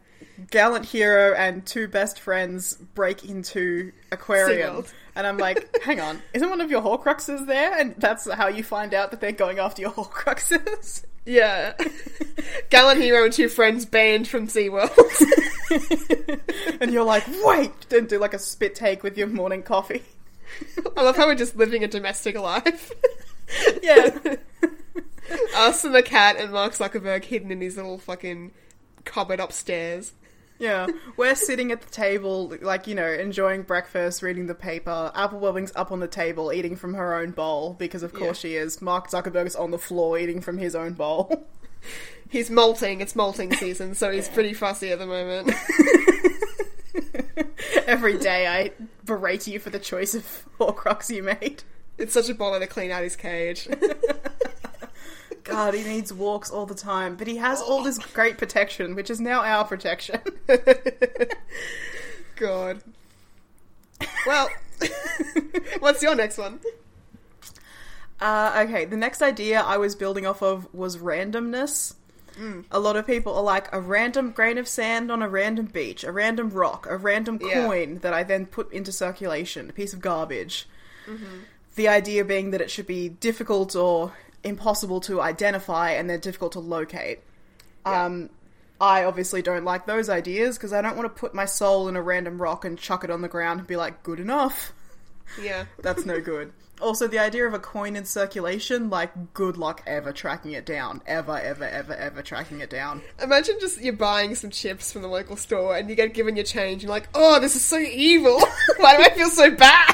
gallant hero and two best friends break into aquarium. And I'm like, hang on, isn't one of your Horcruxes there? And that's how you find out that they're going after your Horcruxes. Yeah. <laughs> gallant hero and two friends banned from SeaWorld. <laughs> and you're like, wait! Then do like a spit take with your morning coffee. I love how we're just living a domestic life. <laughs> Yeah. Us and the cat and Mark Zuckerberg hidden in his little fucking cupboard upstairs. Yeah, we're sitting at the table, like, you know, enjoying breakfast, reading the paper. Apple Bobbing's up on the table, eating from her own bowl, because of course she is. Mark Zuckerberg's on the floor, eating from his own bowl. He's molting. It's molting season, so he's pretty fussy at the moment. <laughs> Every day I berate you for the choice of Horcrux you made. It's such a bother to clean out his cage. <laughs> God, he needs walks all the time, but he has all this great protection, which is now our protection. <laughs> God. Well, <laughs> what's your next one? Uh, okay, the next idea I was building off of was randomness. A lot of people are like a random grain of sand on a random beach, a random rock, a random Yeah. coin that I then put into circulation, a piece of garbage. The idea being that it should be difficult or impossible to identify and they're difficult to locate. Um, I obviously don't like those ideas because I don't want to put my soul in a random rock and chuck it on the ground and be like, good enough. <laughs> Yeah. <laughs> That's no good. Also, the idea of a coin in circulation, like, good luck ever tracking it down. Ever, ever, ever, ever tracking it down. Imagine just you're buying some chips from the local store and you get given your change and you're like, oh, this is so evil. <laughs> Why do I feel so bad?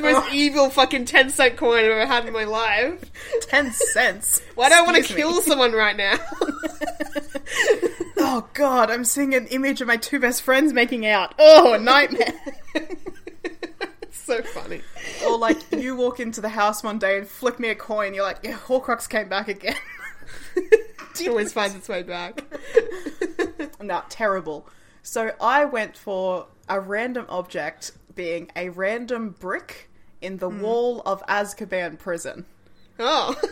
The most oh. evil fucking 10 cent coin I've ever had in my life. Ten cents. Why do I want to me. kill someone right now? <laughs> Oh god, I'm seeing an image of my two best friends making out. Oh, a nightmare. <laughs> so funny. or like, you walk into the house one day and flick me a coin, you're like, yeah, Horcrux came back again. <laughs> It always finds its way back. no, terrible. So I went for a random object being a random brick in the wall of Azkaban prison. Oh. <laughs>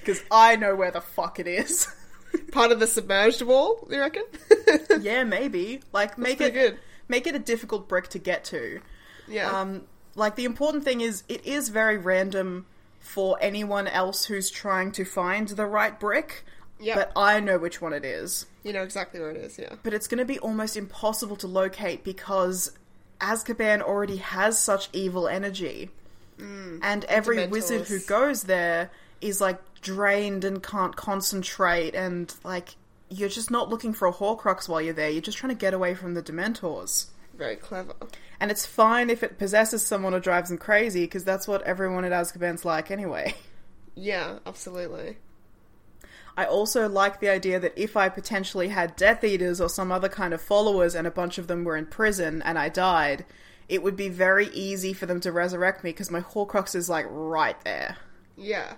Because I know where the fuck it is. <laughs> Part of the submerged wall, you reckon? <laughs> yeah, maybe. Like, make it good. make it a difficult brick to get to. yeah. Um, like the important thing is, it is very random for anyone else who's trying to find the right brick. Yep. But I know which one it is. you know exactly where it is, yeah. But it's going to be almost impossible to locate because Azkaban already has such evil energy. Mm. and every wizard who goes there is like drained and can't concentrate and like you're just not looking for a Horcrux while you're there. You're just trying to get away from the Dementors. Very clever. And it's fine if it possesses someone or drives them crazy because that's what everyone at Azkaban's like anyway. <laughs> Yeah, absolutely. I also like the idea that if I potentially had Death Eaters or some other kind of followers and a bunch of them were in prison and I died, it would be very easy for them to resurrect me because my Horcrux is like right there. Yeah.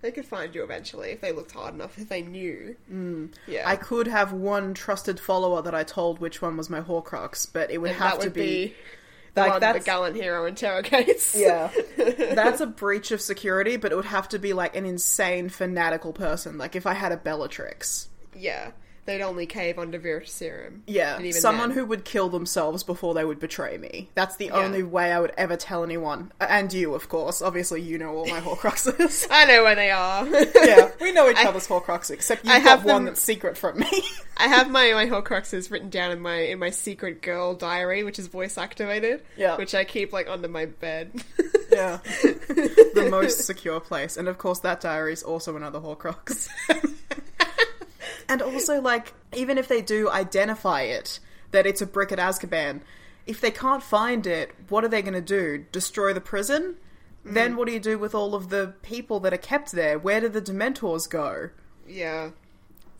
They could find you eventually if they looked hard enough, if they knew. Mm. Yeah. I could have one trusted follower that I told which one was my Horcrux, but it would And have to would be, be like one that's the gallant hero interrogates. yeah. <laughs> that's a breach of security, but it would have to be like an insane fanatical person. Like if I had a Bellatrix. yeah. They'd only cave under Veritaserum. Yeah, someone then- who would kill themselves before they would betray me. That's the only way I would ever tell anyone. And you, of course. Obviously, you know all my <laughs> Horcruxes. I know where they are. yeah, we know each <laughs> I- other's Horcruxes, except got have one them- that's secret from me. I have my, <laughs> my Horcruxes written down in my in my secret girl diary, which is voice activated. Yeah. Which I keep like under my bed. yeah. the most secure place. And of course, that diary is also another Horcrux. And also, like, even if they do identify it, that it's a brick at Azkaban, if they can't find it, what are they going to do? Destroy the prison? Mm. Then what do you do with all of the people that are kept there? Where do the Dementors go? yeah.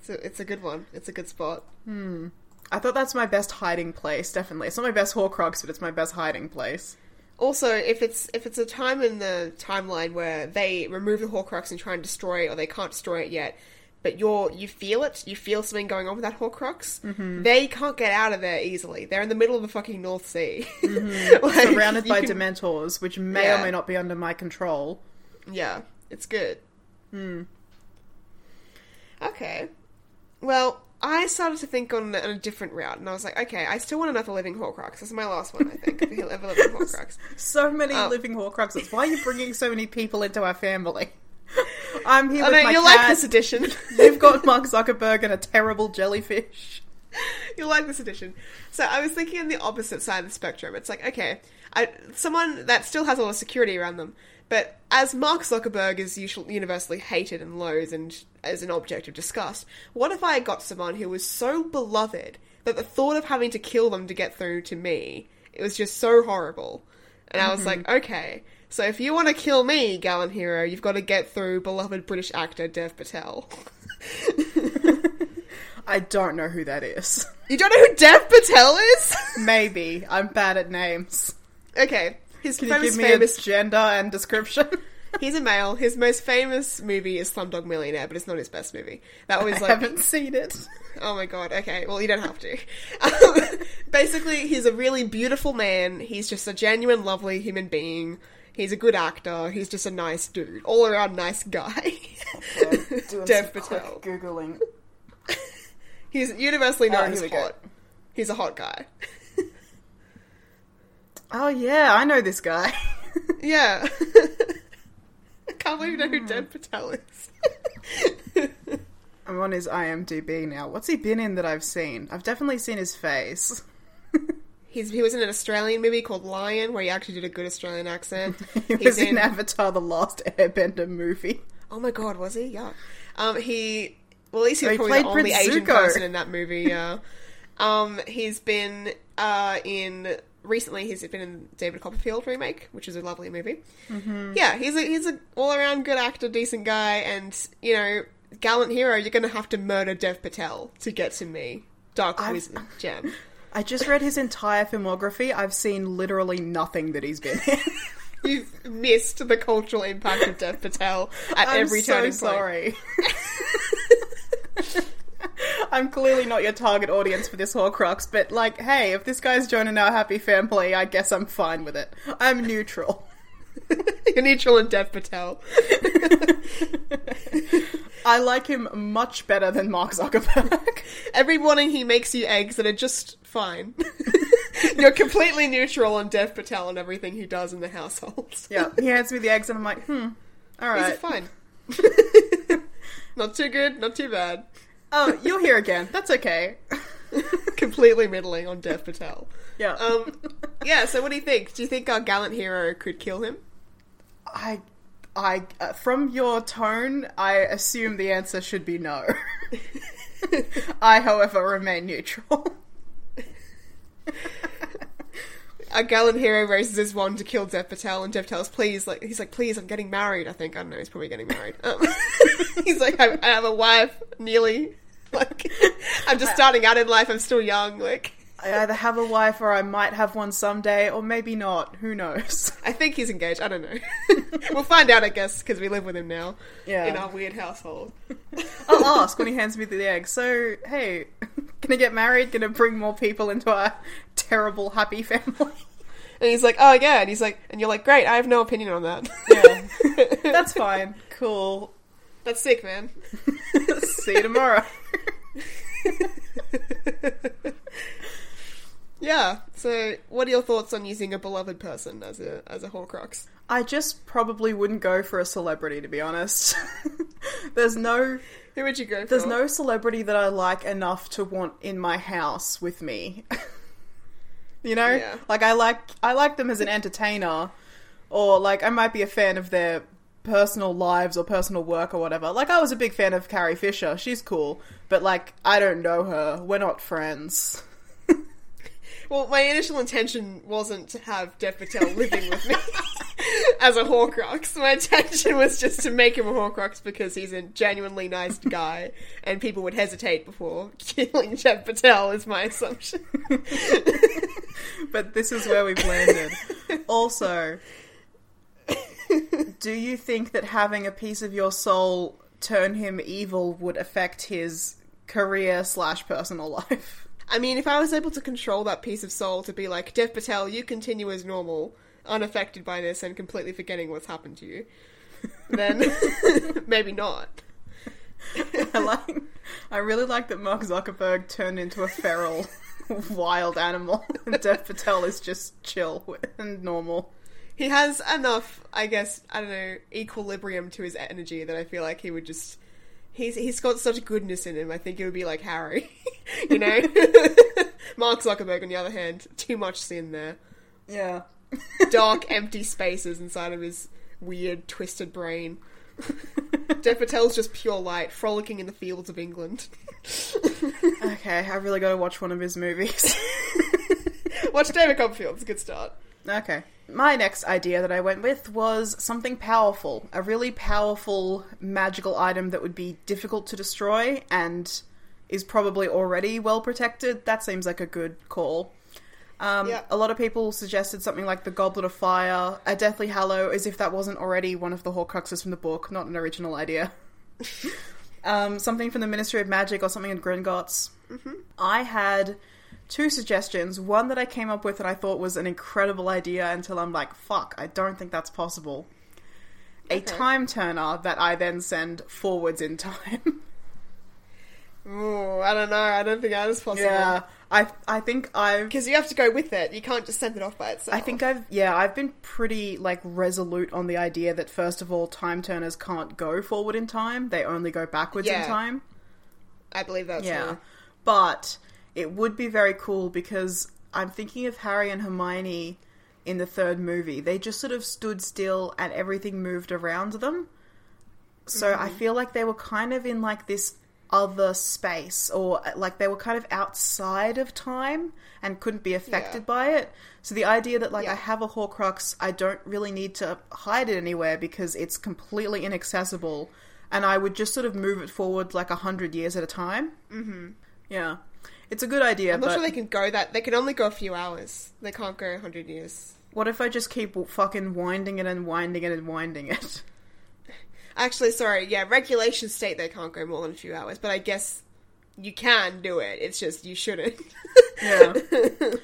It's a, it's a good one. It's a good spot. Hmm. I thought that's my best hiding place, definitely. It's not my best Horcrux, but it's my best hiding place. Also, if it's if it's a time in the timeline where they remove the Horcrux and try and destroy it, or they can't destroy it yet, but you're you feel it, you feel something going on with that Horcrux, Mm-hmm. they can't get out of there easily. They're in the middle of the fucking North Sea, <laughs> Like, Mm-hmm. Surrounded by can- Dementors, which may Yeah. or may not be under my control. Yeah, it's good. Hmm. Okay. Well, I started to think on, on a different route, and I was like, okay, I still want another living Horcrux. This is my last one, I think. <laughs> the ever living <laughs> Horcrux. So many Oh. living Horcruxes. Why are you bringing so many people into our family? <laughs> I'm here I with know my you'll cat. like this edition. <laughs> You've got Mark Zuckerberg and a terrible jellyfish. <laughs> You'll like this edition. So I was thinking on the opposite side of the spectrum. It's like, okay, I, someone that still has a lot of security around them, but as Mark Zuckerberg is usually universally hated and loathed and as an object of disgust, what if I got someone who was so beloved that the thought of having to kill them to get through to me, it was just so horrible. And I was mm-hmm. like, okay, so if you want to kill me, gallant hero, you've got to get through beloved British actor Dev Patel. <laughs> I don't know who that is. you don't know who Dev Patel is? <laughs> Maybe. I'm bad at names. Okay. His Can you give me famous gender and description? <laughs> he's a male. His most famous movie is Slumdog Millionaire, but it's not his best movie. That was I like haven't seen it. Oh my god, okay, well you don't have to. Um, basically, he's a really beautiful man. He's just a genuine, lovely human being. He's a good actor. He's just a nice dude, all around nice guy. Oh, <laughs> Dev Patel. googling. <laughs> He's universally known Oh, we go. hot. He's a hot guy. <laughs> Oh yeah, I know this guy. Yeah. I can't believe you know who Dev hmm. Patel is. I'm on his IMDb now. What's he been in that I've seen? I've definitely seen his face. He's, he was in an Australian movie called Lion, where he actually did a good Australian accent. <laughs> He He's was in Avatar: The Last Airbender movie. Oh my god, was he? Yeah. Um, he. Well, at least he Oh, was he probably the only Prince Asian Zuko. person in that movie. Yeah. um, he's been uh in recently. He's been in David Copperfield remake, which is a lovely movie. Mm-hmm. Yeah, he's a he's a all around good actor, decent guy, and you know, gallant hero. You're gonna have to murder Dev Patel to get to me, Dark Wizard <laughs> Gem. I just read his entire filmography. I've seen literally nothing that he's been in. <laughs> You've missed the cultural impact of Dev Patel at I'm every so turning point. sorry. <laughs> I'm clearly not your target audience for this Horcrux, but like, hey, if this guy's joining our happy family, I guess I'm fine with it. I'm neutral. <laughs> You're neutral in Dev Patel. I like him much better than Mark Zuckerberg. Every morning he makes you eggs that are just fine. <laughs> You're completely neutral on Dev Patel and everything he does in the household. <laughs> yeah, he hands me the eggs, and I'm like, hmm, all right, These are fine. <laughs> not too good, not too bad. Oh, you're here again. That's okay. completely middling on Dev Patel. Yeah. Um, yeah, so what do you think? Do you think our gallant hero could kill him? I, I, uh, from your tone, I assume the answer should be no. I, however, remain neutral. Our gallant hero raises his wand to kill Dev Patel, and Dev Patel's please, like he's like, please, I'm getting married. I think I don't know. He's probably getting married. Um, <laughs> he's like, I, I have a wife, nearly. Like, <laughs> I'm just starting out in life. I'm still young. Like, I either have a wife or I might have one someday, or maybe not. Who knows? <laughs> I think he's engaged. I don't know. <laughs> we'll find out, I guess, because we live with him now Yeah. in our weird household. <laughs> I'll ask when he hands me the egg. So, hey, gonna get married? Gonna bring more people into our terrible, happy family? And he's like, oh yeah, and he's like, and you're like, great. I have no opinion on that. Yeah. That's fine. Cool. That's sick, man. See you tomorrow. Yeah. So, what are your thoughts on using a beloved person as a as a Horcrux? I just probably wouldn't go for a celebrity, to be honest. <laughs> there's no Who would you go for? there's no celebrity that I like enough to want in my house with me. <laughs> you know? Yeah. Like I like I like them as an entertainer or like I might be a fan of their personal lives or personal work or whatever. Like I was a big fan of Carrie Fisher. She's cool, but like I don't know her. We're not friends. Well, my initial intention wasn't to have Dev Patel living with me <laughs> as a Horcrux. My intention was just to make him a Horcrux because he's a genuinely nice guy, and people would hesitate before <laughs> killing Dev Patel. Is my assumption. <laughs> but this is where we've landed. also, do you think that having a piece of your soul turn him evil would affect his career slash personal life? I mean, if I was able to control that piece of soul to be like, Dev Patel, you continue as normal, unaffected by this, and completely forgetting what's happened to you, <laughs> then <laughs> maybe not. <laughs> I like. I really like that Mark Zuckerberg turned into a feral, wild animal, and Dev Patel is just chill and normal. He has enough, I guess, I don't know, equilibrium to his energy that I feel like he would just. He's he's got such goodness in him. I think it would be like Harry, <laughs> you know. <laughs> Mark Zuckerberg, on the other hand, too much sin there. Yeah. <laughs> Dark, empty spaces inside of his weird, twisted brain. Dev Patel's just pure light, frolicking in the fields of England. Okay, I've really got to watch one of his movies. Watch David Copperfield; it's a good start. Okay. My next idea that I went with was something powerful. A really powerful magical item that would be difficult to destroy and is probably already well protected. That seems like a good call. Um, Yeah. A lot of people suggested something like the Goblet of Fire, a Deathly Hallow, as if that wasn't already one of the Horcruxes from the book, not an original idea. <laughs> um, something from the Ministry of Magic or something in Gringotts. I had two suggestions. One that I came up with and I thought was an incredible idea until I'm like, fuck, I don't think that's possible. A time turner that I then send forwards in <laughs> time. Ooh, I don't know. I don't think that is possible. yeah, I I think I've Because you have to go with it. You can't just send it off by itself. I think I've yeah I've been pretty like resolute on the idea that first of all time turners can't go forward in time; they only go backwards Yeah. in time. I believe that's Yeah, true. but it would be very cool because I'm thinking of Harry and Hermione in the third movie. They just sort of stood still and everything moved around them. So I feel like they were kind of in like this other space or like they were kind of outside of time and couldn't be affected Yeah. by it. So the idea that like Yeah. I have a Horcrux, I don't really need to hide it anywhere because it's completely inaccessible and I would just sort of move it forward like a hundred years at a time. Mm-hmm. Yeah. It's a good idea, I'm not but sure they can go that. They can only go a few hours. They can't go 100 years. what if I just keep fucking winding it and winding it and winding it? <laughs> Actually, sorry. Yeah, regulations state they can't go more than a few hours, but I guess you can do it. It's just you shouldn't. Yeah. <laughs>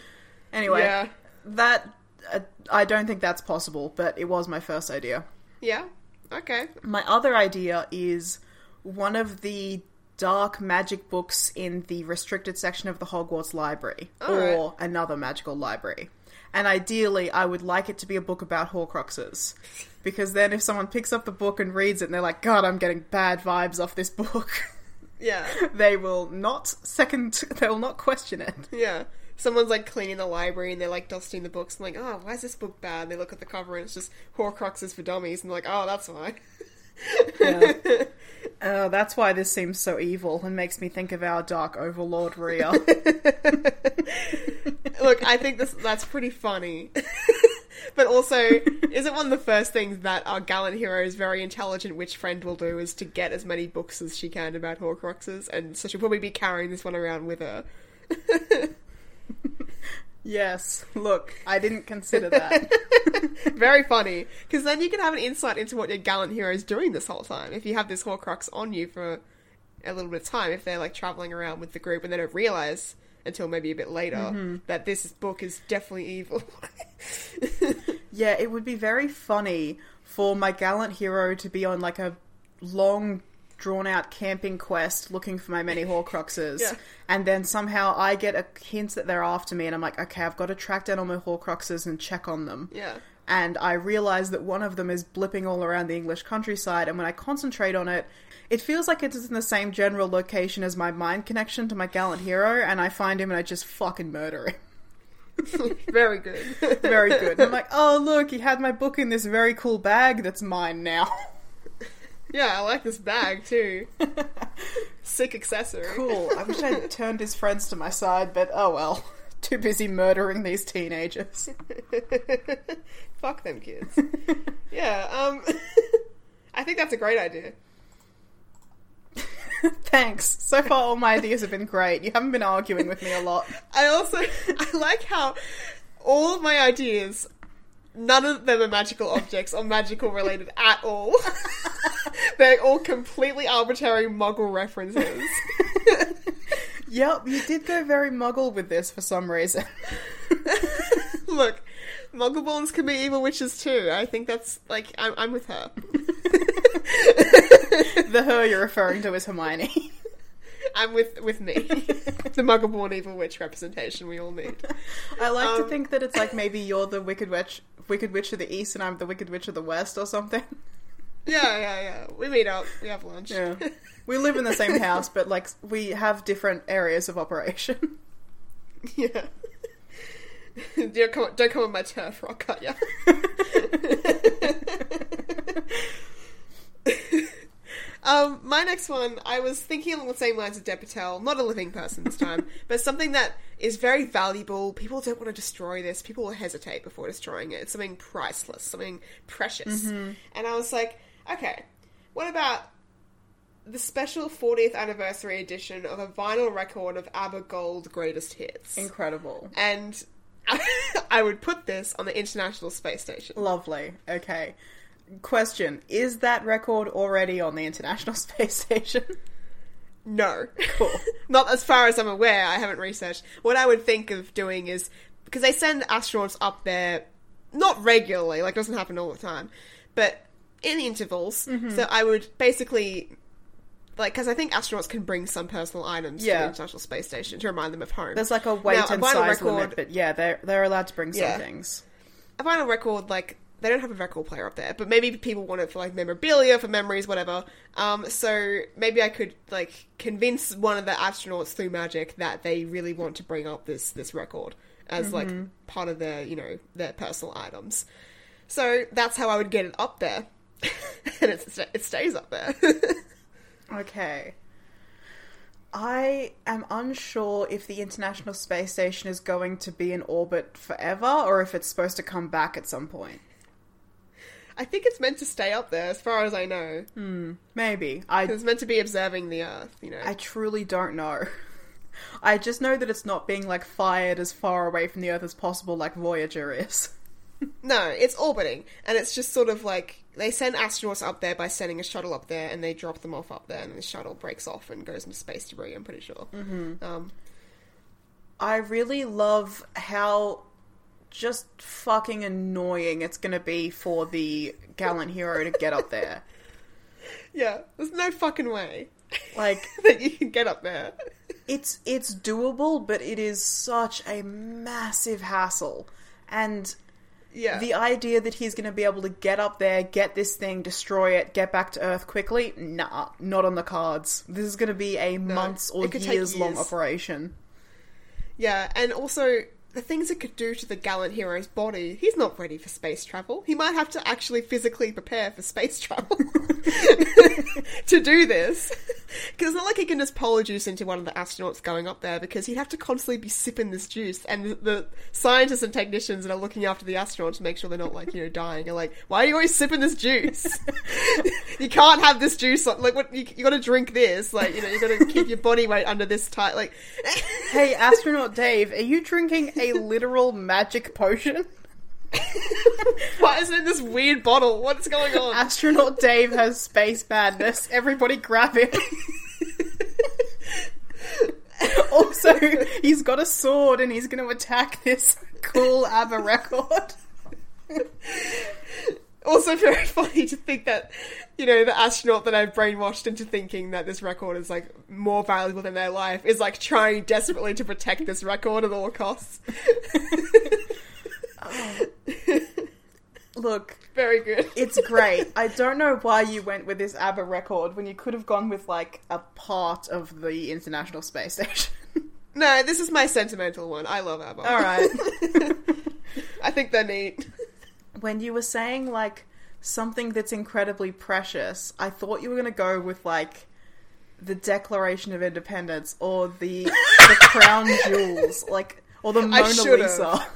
Anyway, Yeah. that uh, I don't think that's possible, but it was my first idea. yeah. Okay. My other idea is one of the dark magic books in the restricted section of the Hogwarts library Alright. or another magical library. And ideally, I would like it to be a book about Horcruxes. Because then if someone picks up the book and reads it and they're like, God, I'm getting bad vibes off this book, <laughs> Yeah. <laughs> they will not second, they will not question it. Yeah. Someone's like cleaning the library and they're like dusting the books and like, oh, why is this book bad? They look at the cover and it's just Horcruxes for dummies and they're like, oh, that's why. <laughs> Uh, that's why this seems so evil and makes me think of our dark overlord Rhea. <laughs> Look, I think this that's pretty funny. <laughs> but also, is it one of the first things that our gallant hero's very intelligent witch friend will do is to get as many books as she can about Horcruxes, and so she'll probably be carrying this one around with her. <laughs> yes, look, I didn't consider that. <laughs> Very funny, because then you can have an insight into what your gallant hero is doing this whole time. If you have this Horcrux on you for a little bit of time, if they're like traveling around with the group and they don't realize until maybe a bit later mm-hmm. that this book is definitely evil. <laughs> Yeah, it would be very funny for my gallant hero to be on like a long drawn out camping quest looking for my many Horcruxes. <laughs> Yeah. And then somehow I get a hint that they're after me and I'm like, okay, I've got to track down all my Horcruxes and check on them. yeah. and I realize that one of them is blipping all around the English countryside, and when I concentrate on it, it feels like it's in the same general location as my mind connection to my gallant hero, and I find him and I just fucking murder him. <laughs> Very good. <laughs> Very good. And I'm like, oh look, he had my book in this very cool bag that's mine now. Yeah, I like this bag too. <laughs> Sick accessory. cool. I wish I'd <laughs> turned his friends to my side, but oh well. <laughs> Too busy murdering these teenagers. Fuck them kids. yeah, um I think that's a great idea. Thanks. So far, all my ideas have been great. You haven't been arguing with me a lot. I also I like how all of my ideas none of them are magical objects or magical related at all. <laughs> They're all completely arbitrary muggle references. <laughs> Yep, you did go very muggle with this for some reason. <laughs> Look, muggleborns can be evil witches too. I think that's like I'm, I'm with her. the her you're referring to is Hermione. I'm with with me. the muggleborn evil witch representation we all need. I like to Um, think that it's like maybe you're the Wicked Witch, Wicked Witch of the East, and I'm the Wicked Witch of the West, or something. Yeah, yeah, yeah. We meet up. We have lunch. Yeah, <laughs> we live in the same house, but like we have different areas of operation. <laughs> Yeah. <laughs> don't, come, don't come on my turf or I'll cut you. um, my next one, I was thinking along the same lines of Dev Patel, not a living person this time, but something that is very valuable. People don't want to destroy this. People will hesitate before destroying it. It's something priceless, something precious. And I was like, okay, what about the special 40th anniversary edition of a vinyl record of ABBA Gold Greatest Hits? Incredible, and <laughs> I would put this on the International Space Station. lovely. Okay. Question: Is that record already on the International <laughs> Space Station? No. Cool. <laughs> Not as far as I'm aware. I haven't researched. What I would think of doing is because they send astronauts up there not regularly, like it doesn't happen all the time, but in intervals. Mm-hmm. So I would basically like because I think astronauts can bring some personal items to the International Space Station to remind them of home. There's like a weight Now, and vinyl size record- limit, but yeah, they're they're allowed to bring some Yeah. things. a vinyl record like they don't have a record player up there, but maybe people want it for like memorabilia, for memories, whatever. Um, so maybe I could like convince one of the astronauts through magic that they really want to bring up this this record as like part of their you know their personal items. So that's how I would get it up there, <laughs> and it's, it stays up there. <laughs> Okay. I am unsure if the International Space Station is going to be in orbit forever or if it's supposed to come back at some point. I think it's meant to stay up there, as far as I know. Hmm, maybe. I It's meant to be observing the Earth. You know. I truly don't know. <laughs> I just know that it's not being like fired as far away from the Earth as possible like Voyager is. No, it's orbiting, and it's just sort of like they send astronauts up there by sending a shuttle up there, and they drop them off up there, and the shuttle breaks off and goes into space debris. I'm pretty sure. Mm-hmm. Um, I really love how just fucking annoying it's gonna be for the gallant hero to get up there. <laughs> yeah, there's no fucking way Like <laughs> that you can get up there. it's it's doable, but it is such a massive hassle. And Yeah, the idea that he's going to be able to get up there, get this thing, destroy it, get back to Earth quickly, nah, not on the cards. This is going to be a months or take years long operation. yeah, and also the things it could do to the gallant hero's body. He's not ready for space travel. He might have to actually physically prepare for space <laughs> travel <laughs> <laughs> to do this. <laughs> Because it's not like he can just pour juice into one of the astronauts going up there, because he'd have to constantly be sipping this juice. And the, the scientists and technicians that are looking after the astronauts to make sure they're not, like, you know, dying are like, why are you always sipping this juice? <laughs> <laughs> you can't have this juice. Like, what? You, you gotta drink this. Like, you know, you gotta keep your body weight under this tight. Like, Hey, astronaut Dave, are you drinking a literal magic potion? <laughs> why is it in this weird bottle? What's going on? Astronaut Dave has space madness. Everybody grab him. <laughs> also, he's got a sword and he's going to attack this cool ABBA record. also very funny to think that you know the astronaut that I've brainwashed into thinking that this record is like more valuable than their life is like trying desperately to protect this record at all costs. <laughs> <laughs> Look, very good. <laughs> it's great. I don't know why you went with this ABBA record when you could have gone with like a part of the International Space Station. <laughs> no, this is my sentimental one. I love ABBA. All right. I think they're neat. when you were saying like something that's incredibly precious, I thought you were going to go with like the Declaration of Independence or the the crown jewels, like or the Mona. Lisa.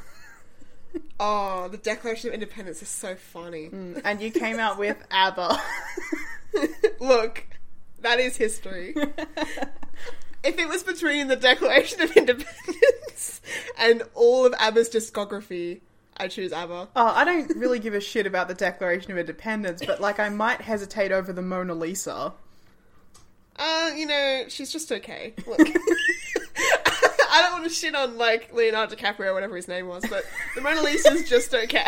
<laughs> Oh, the Declaration of Independence is so funny. And you came out with <laughs> ABBA. Look, that is history. if it was between the Declaration of Independence and all of ABBA's discography, I choose ABBA. Oh, I don't really give a shit about the Declaration of Independence, but like I might hesitate over the Mona Lisa. Uh, you know, she's just okay. Look. <laughs> I don't want to shit on like Leonardo DiCaprio, whatever his name was, but the Mona Lisa's just okay.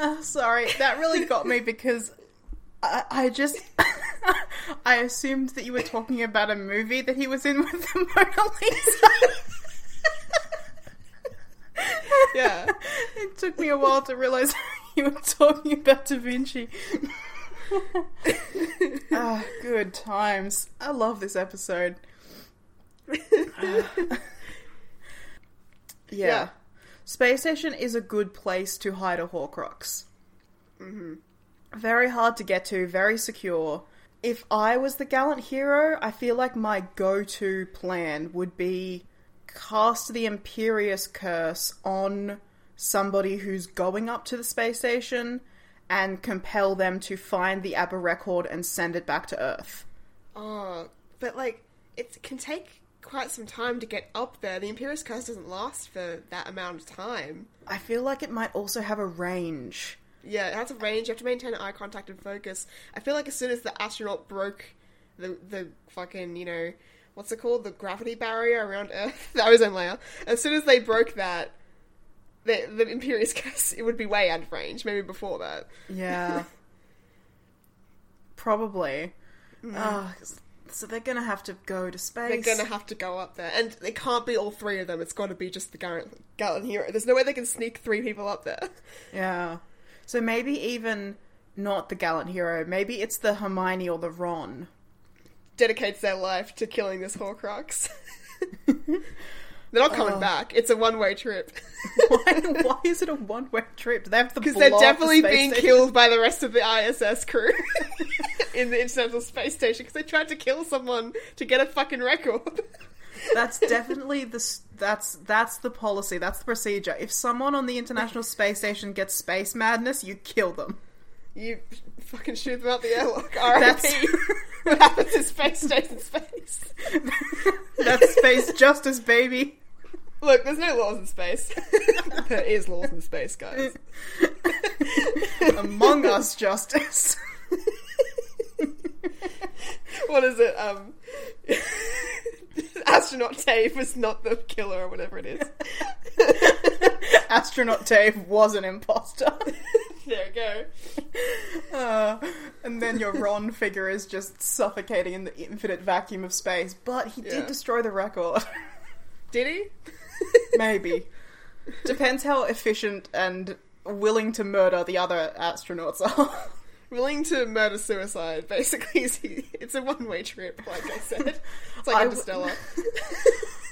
Uh, sorry, that really got me because I, I just <laughs> I assumed that you were talking about a movie that he was in with the Mona Lisa. Yeah. <laughs> it took me a while to realize <laughs> you were talking about Da Vinci. <laughs> ah, good times. I love this episode. Ah. yeah. Yeah. Space Station is a good place to hide a Horcrux. Mm-hmm. Very hard to get to, very secure. If I was the gallant hero, I feel like my go to plan would be cast the Imperius Curse on somebody who's going up to the space station and compel them to find the ABBA record and send it back to Earth. Oh, but like, it can take quite some time to get up there. The Imperius Curse doesn't last for that amount of time. I feel like it might also have a range. Yeah, it has a range. You have to maintain eye contact and focus. I feel like as soon as the astronaut broke the the fucking you know what's it called the gravity barrier around Earth, the ozone layer. As soon as they broke that, the the Imperius <laughs> Curse it would be way out of range. Maybe before that. Yeah. Probably. Ah, so they're gonna have to go to space. They're gonna have to go up there, and it can't be all three of them. It's got to be just the Galen, Galen hero. There's no way they can sneak three people up there. <laughs> Yeah. So maybe even not the gallant hero. Maybe it's the Hermione or the Ron. Dedicates their life to killing this Horcrux. <laughs> they're not coming oh. back. It's a one way trip. <laughs> why, why is it a one way trip? They have Because they're up the definitely being station? killed by the rest of the ISS crew <laughs> in the International Space Station because they tried to kill someone to get a fucking record. That's definitely the that's that's the policy. That's the procedure. If someone on the International Space Station gets space madness, you kill them. you fucking shoot them out the airlock. That's- R.I.P. what happens to space station space? That's space justice, baby. Look, there's no laws in space. <laughs> there is laws in space, guys. <laughs> Among Us justice. What is it? Um, <laughs> astronaut Dave was not the killer or whatever it is. <laughs> Astronaut Dave was an imposter. <laughs> There we go. Uh, and then your Ron figure is just suffocating in the infinite vacuum of space. But he Yeah. did destroy the record. <laughs> Did he? Maybe. Depends how efficient and willing to murder the other astronauts are. Willing to murder suicide. Basically, it's a one-way trip. Like I said, it's like I w- Interstellar.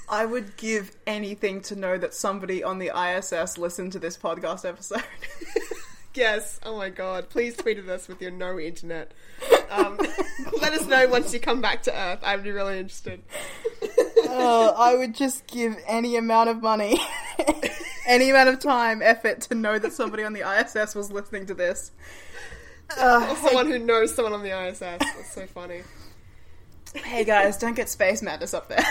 I would give anything to know that somebody on the ISS listened to this podcast episode. <laughs> yes. Oh my god. Please tweet at us with your no internet. Um, <laughs> let us know once you come back to Earth. I'd be really interested. Uh, I would just give any amount of money, <laughs> any amount of time, effort to know that somebody on the ISS was listening to this. Uh, Or someone who knows someone on the ISS. That's so funny. hey guys, don't get space madness up there.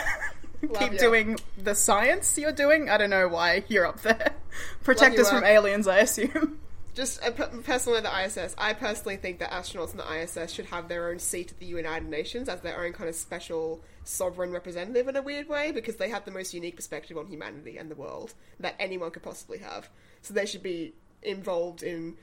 <laughs> Keep ya. doing the science you're doing. I don't know why you're up there. <laughs> Protect you, us from work. aliens, I assume. <laughs> Just uh, personally, the ISS. I personally think that astronauts in the ISS should have their own seat at the United Nations as their own kind of special sovereign representative in a weird way because they have the most unique perspective on humanity and the world that anyone could possibly have. So they should be involved in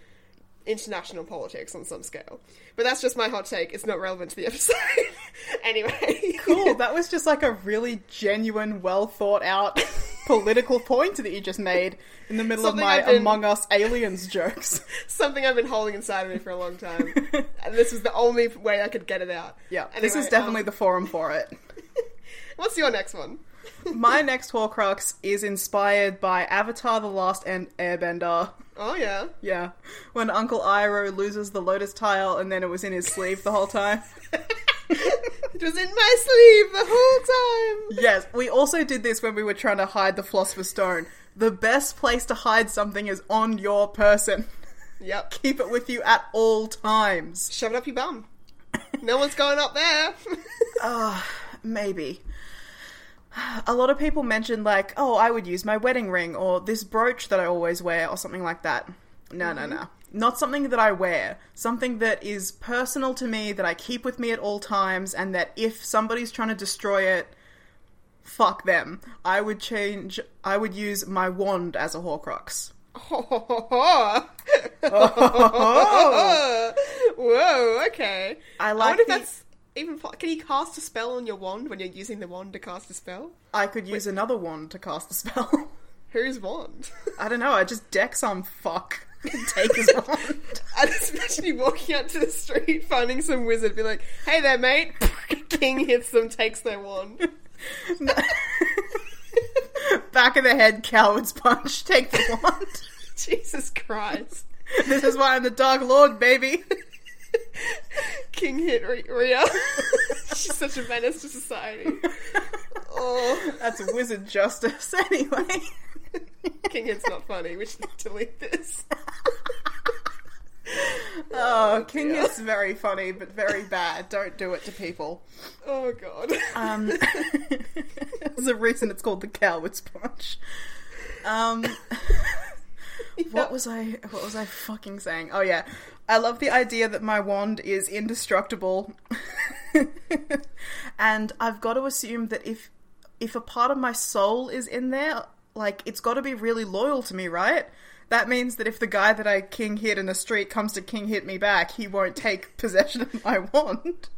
international politics on some scale. But that's just my hot take. It's not relevant to the episode. <laughs> anyway, Cool. That was just like a really genuine, well thought out <laughs> political point that you just made in the middle Something of my been- Among Us aliens jokes. <laughs> Something I've been holding inside of me for a long time, and this was the only way I could get it out. Yeah, this is definitely um, the forum for it. What's your next one? My next Horcrux is inspired by Avatar The Last End Airbender. Oh yeah. Yeah. When Uncle Iroh loses the lotus tile and then it was in his sleeve the whole time. <laughs> It was in my sleeve the whole time. Yes, we also did this when we were trying to hide the Philosopher's Stone. The best place to hide something is on your person. Yep. Keep it with you at all times. Shove it up your bum. No one's going up there. <laughs> Ah, maybe. <sighs> A lot of people mentioned, like, oh, I would use my wedding ring or this brooch that I always wear or something like that. No, no, mm-hmm. no. Not something that I wear. Something that is personal to me, that I keep with me at all times, and that if somebody's trying to destroy it, fuck them. I would change. I would use my wand as a Horcrux. Oh, <laughs> <laughs> Whoa, okay. I I like if the- that's even. Can you cast a spell on your wand when you're using the wand to cast a spell? I could use another wand to cast a spell. <laughs> Whose wand? I don't know. I just deck some fuck. <laughs> and Take his wand. <laughs> I just imagine you walking out to the street, finding some wizard, be like, "Hey there, mate!" King hits them, takes their wand. Back of the head, coward's punch. Take the wand. Jesus Christ! This is why I'm the Dark Lord, baby. <laughs> King hit Ri- Rhea. <laughs> She's such a menace to society. Oh, That's wizard justice, <laughs> anyway. King hit's not funny. We should delete this. Oh, King is very funny, but very bad. Don't do it to people. Oh god. Um, there's a reason it's called the Coward's Punch. Um, what was I? What was I fucking saying? Oh yeah, I love the idea that my wand is indestructible, <laughs> and I've got to assume that if if a part of my soul is in there, like it's got to be really loyal to me, right? That means that if the guy that I king hit in the street comes to king hit me back, he won't take <laughs> possession of my wand.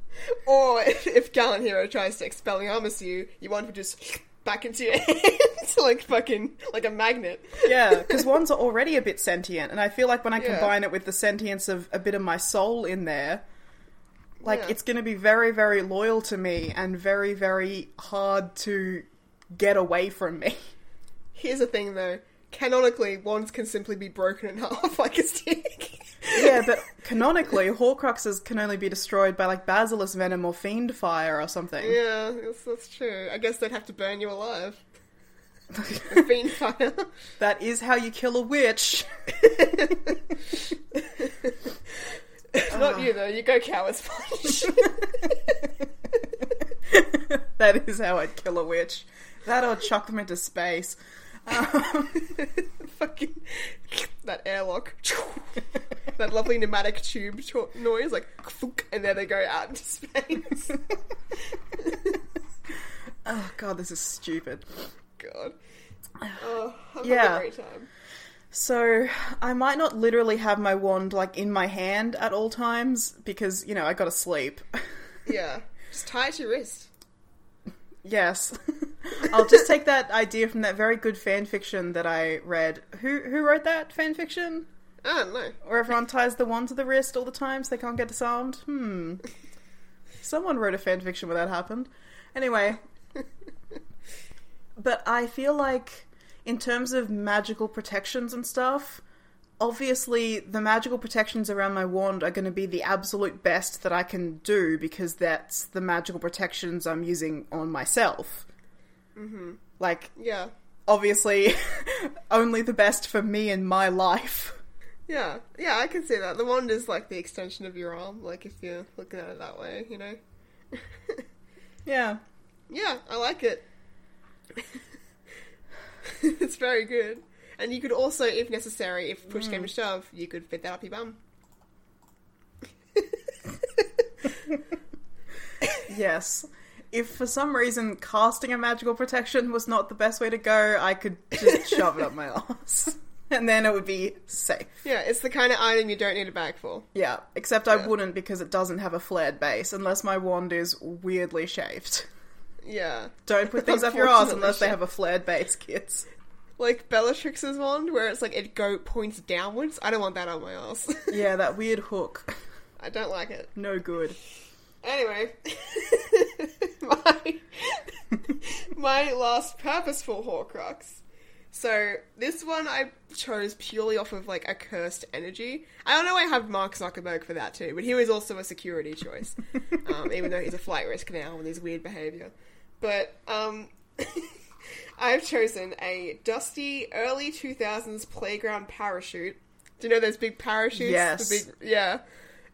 Or if, <laughs> if Gallant Hero tries to Expelliarmus you, you want to just back into your <laughs> hands like fucking like a magnet. Yeah, because wands <laughs> are already a bit sentient, and I feel like when I Yeah. combine it with the sentience of a bit of my soul in there, like Yeah. it's going to be very, very loyal to me and very, very hard to get away from me. Here's the thing though. Canonically, wands can simply be broken in <laughs> half like a stick. yeah, but canonically, Horcruxes can only be destroyed by like Basilisk Venom or Fiend Fire or something. Yeah, that's, that's true. I guess they'd have to burn you alive. <laughs> Fiend fire. That is how you kill a witch. <laughs> Not you ah. though. You go coward's punch. that is how I'd kill a witch. That or chuck them into space. Um, <laughs> Fucking that airlock. <laughs> that lovely pneumatic tube noise, like and there they go out into space. <laughs> oh god, this is stupid. God. <sighs> Oh, Yeah. a great time. So I might not literally have my wand like in my hand at all times because you know I gotta sleep. Yeah. Just tie it to your wrist. Yes, <laughs> I'll just take that idea from that very good fan fiction that I read. Who who wrote that fan fiction? I don't know. Where everyone ties the wand to the wrist all the time so they can't get disarmed. Hmm. Someone wrote a fan fiction where that happened. Anyway, <laughs> but I feel like in terms of magical protections and stuff, obviously the magical protections around my wand are going to be the absolute best that I can do because that's the magical protections I'm using on myself. Mm-hmm. Like, Yeah. obviously, <laughs> only the best for me and my life. Yeah. Yeah, I can see that. The wand is like the extension of your arm, like if you're looking at it that way, you know? <laughs> Yeah. Yeah, I like it. <laughs> it's very good. And you could also, if necessary, if push came to mm. shove, you could fit that up your bum. Yes. If for some reason casting a magical protection was not the best way to go, I could just <laughs> shove it up my ass. <laughs> And then it would be safe. Yeah, it's the kind of item you don't need a bag for. Yeah, except I wouldn't because it doesn't have a flared base unless my wand is weirdly shaved. Yeah. Don't put things up your ass Unfortunately, unless they have a flared base, kids. Like Bellatrix's wand, where it's like it go points downwards. I don't want that on my ass. <laughs> Yeah, that weird hook. I don't like it. No good. Anyway, <laughs> my <laughs> my last purposeful Horcrux. So this one I chose purely off of like a cursed energy. I don't know. Why I have Mark Zuckerberg for that too, but he was also a security choice, um, even though he's a flight risk now with his weird behavior. But um, I've chosen a dusty early two thousands playground parachute. Do you know those big parachutes? Yes. The big, yeah.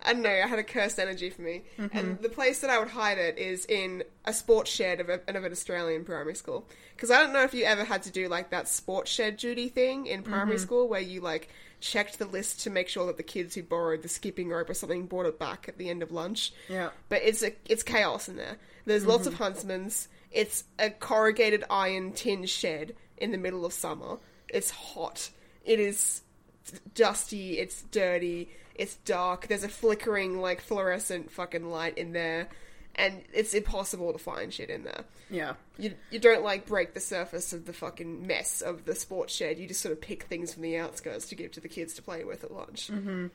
I don't know, I had a cursed energy for me. And mm-hmm. the place that I would hide it is in a sports shed of, a, of an Australian primary school. Because I don't know if you ever had to do like that sports shed duty thing in primary mm-hmm. school where you like checked the list to make sure that the kids who borrowed the skipping rope or something brought it back at the end of lunch. Yeah. But it's a it's chaos in there. There's lots of mm-hmm. huntsmen's. It's a corrugated iron tin shed in the middle of summer. It's hot. It is dusty, it's dirty, it's dark, there's a flickering, like, fluorescent fucking light in there, and it's impossible to find shit in there. Yeah. You, you don't, like, break the surface of the fucking mess of the sports shed, you just sort of pick things from the outskirts to give to the kids to play with at lunch. Mm-hmm.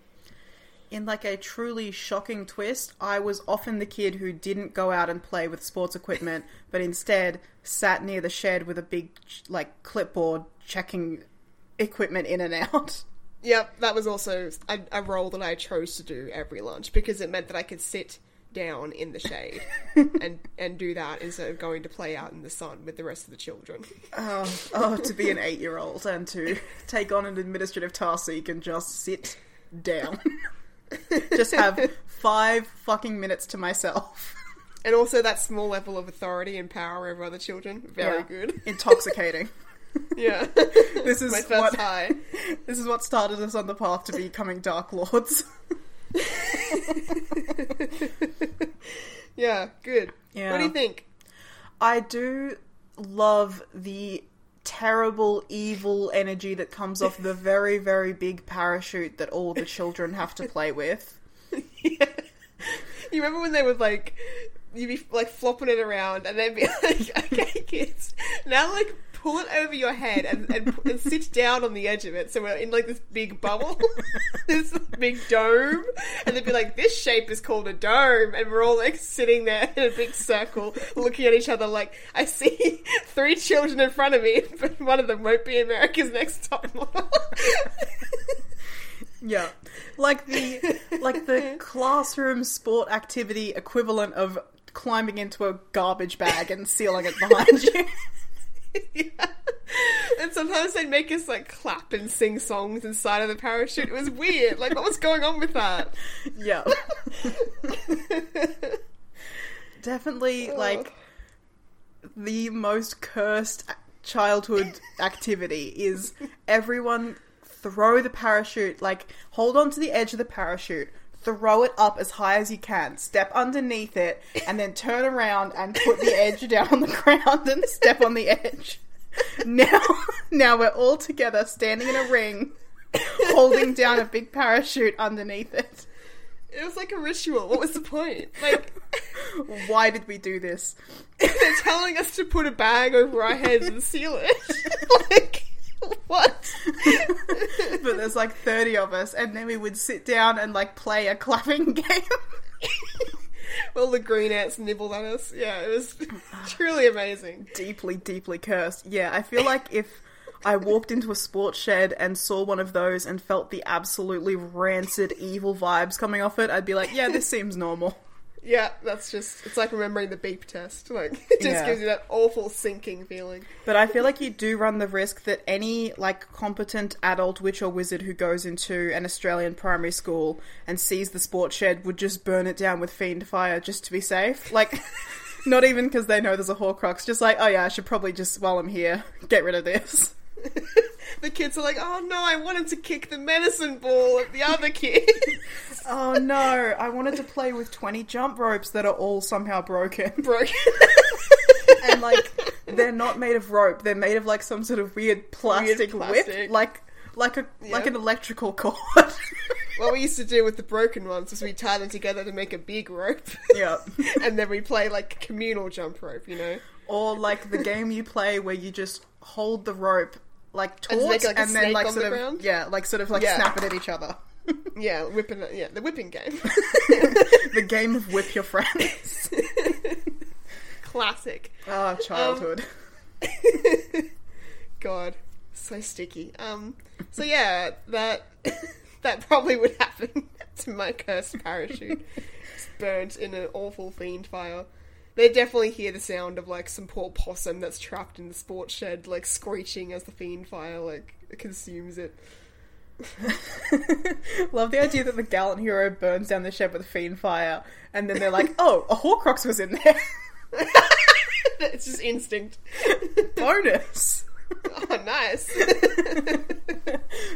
In like a truly shocking twist, I was often the kid who didn't go out and play with sports equipment, <laughs> but instead sat near the shed with a big like clipboard checking equipment in and out. Yep, that was also a, a role that I chose to do every lunch because it meant that I could sit down in the shade <laughs> and and do that instead of going to play out in the sun with the rest of the children. Oh, oh, to be an eight-year-old and to take on an administrative task so you can just sit down. <laughs> Just have five fucking minutes to myself. And also that small level of authority and power over other children. Very Yeah. good. Intoxicating. <laughs> <laughs> Yeah. This is My first what high. <laughs> this is what started us on the path to becoming Dark Lords. <laughs> Yeah, good. Yeah. What do you think? I do love the terrible evil energy that comes off the very very big parachute that all the children have to play with. yeah. You remember when they would like you'd be like flopping it around and they'd be like, okay kids, now like pull it over your head and, and, and sit down on the edge of it so we're in like this big bubble, <laughs> this big dome, and they'd be like, this shape is called a dome, and we're all like sitting there in a big circle looking at each other like, I see <laughs> three children in front of me, <laughs> but one of them won't be America's next top model. Yeah. Like the like the classroom sport activity equivalent of climbing into a garbage bag and sealing it behind you. <laughs> yeah. And sometimes they'd make us like clap and sing songs inside of the parachute. It was weird. Like, what was going on with that? Yeah. <laughs> Definitely like the most cursed childhood activity is everyone throw the parachute, like hold on to the edge of the parachute, throw it up as high as you can, step underneath it, and then turn around and put the edge <laughs> down on the ground and step on the edge. Now, <laughs> now we're all together standing in a ring, holding down a big parachute underneath it. It was like a ritual. What was the point? Like, <laughs> Why did we do this? they're telling us to put a bag over our heads and seal it. like, <laughs> what? <laughs> But there's like 30 of us, and then we would sit down and like play a clapping <laughs> game. All the green ants nibbled at us. Yeah, it was truly amazing. deeply, deeply cursed. Yeah, I feel like if I walked into a sports shed and saw one of those and felt the absolutely rancid evil vibes coming off it, I'd be like, yeah, this seems normal. Yeah, that's just, it's like remembering the beep test. Like, <laughs> it just Yeah. gives you that awful sinking feeling. But I feel like you do run the risk that any like competent adult witch or wizard who goes into an Australian primary school and sees the sports shed would just burn it down with fiend fire just to be safe. Like <laughs> not even because they know there's a Horcrux, just like, oh yeah, I should probably just while I'm here get rid of this. <laughs> the kids are like, oh no, I wanted to kick the medicine ball at the other kid. <laughs> Oh no, I wanted to play with 20 jump ropes that are all somehow broken. <laughs> Broken. and like they're not made of rope, they're made of like some sort of weird plastic, plastic. whip, like like a like an electrical cord. what we used to do with the broken ones was we tie them together to make a big rope. yeah. and then we play like communal jump rope, you know? Or like the game you play where you just hold the rope like taut And and, like, a then like sort the of ground? yeah, like sort of like Yeah. snap it at each other. <laughs> Yeah, whipping yeah, the whipping game. <laughs> the game of whip your friends. <laughs> Classic. oh, childhood. God, so sticky. Um, so yeah, that that probably would happen to my cursed parachute. It's burnt in an awful fiend fire. They definitely hear the sound of like some poor possum that's trapped in the sports shed, like screeching as the fiend fire like consumes it. <laughs> Love the idea that the gallant hero burns down the shed with fiend fire, and then they're like, <laughs> "Oh, a Horcrux was in there." <laughs> it's just instinct. Bonus. Oh, nice.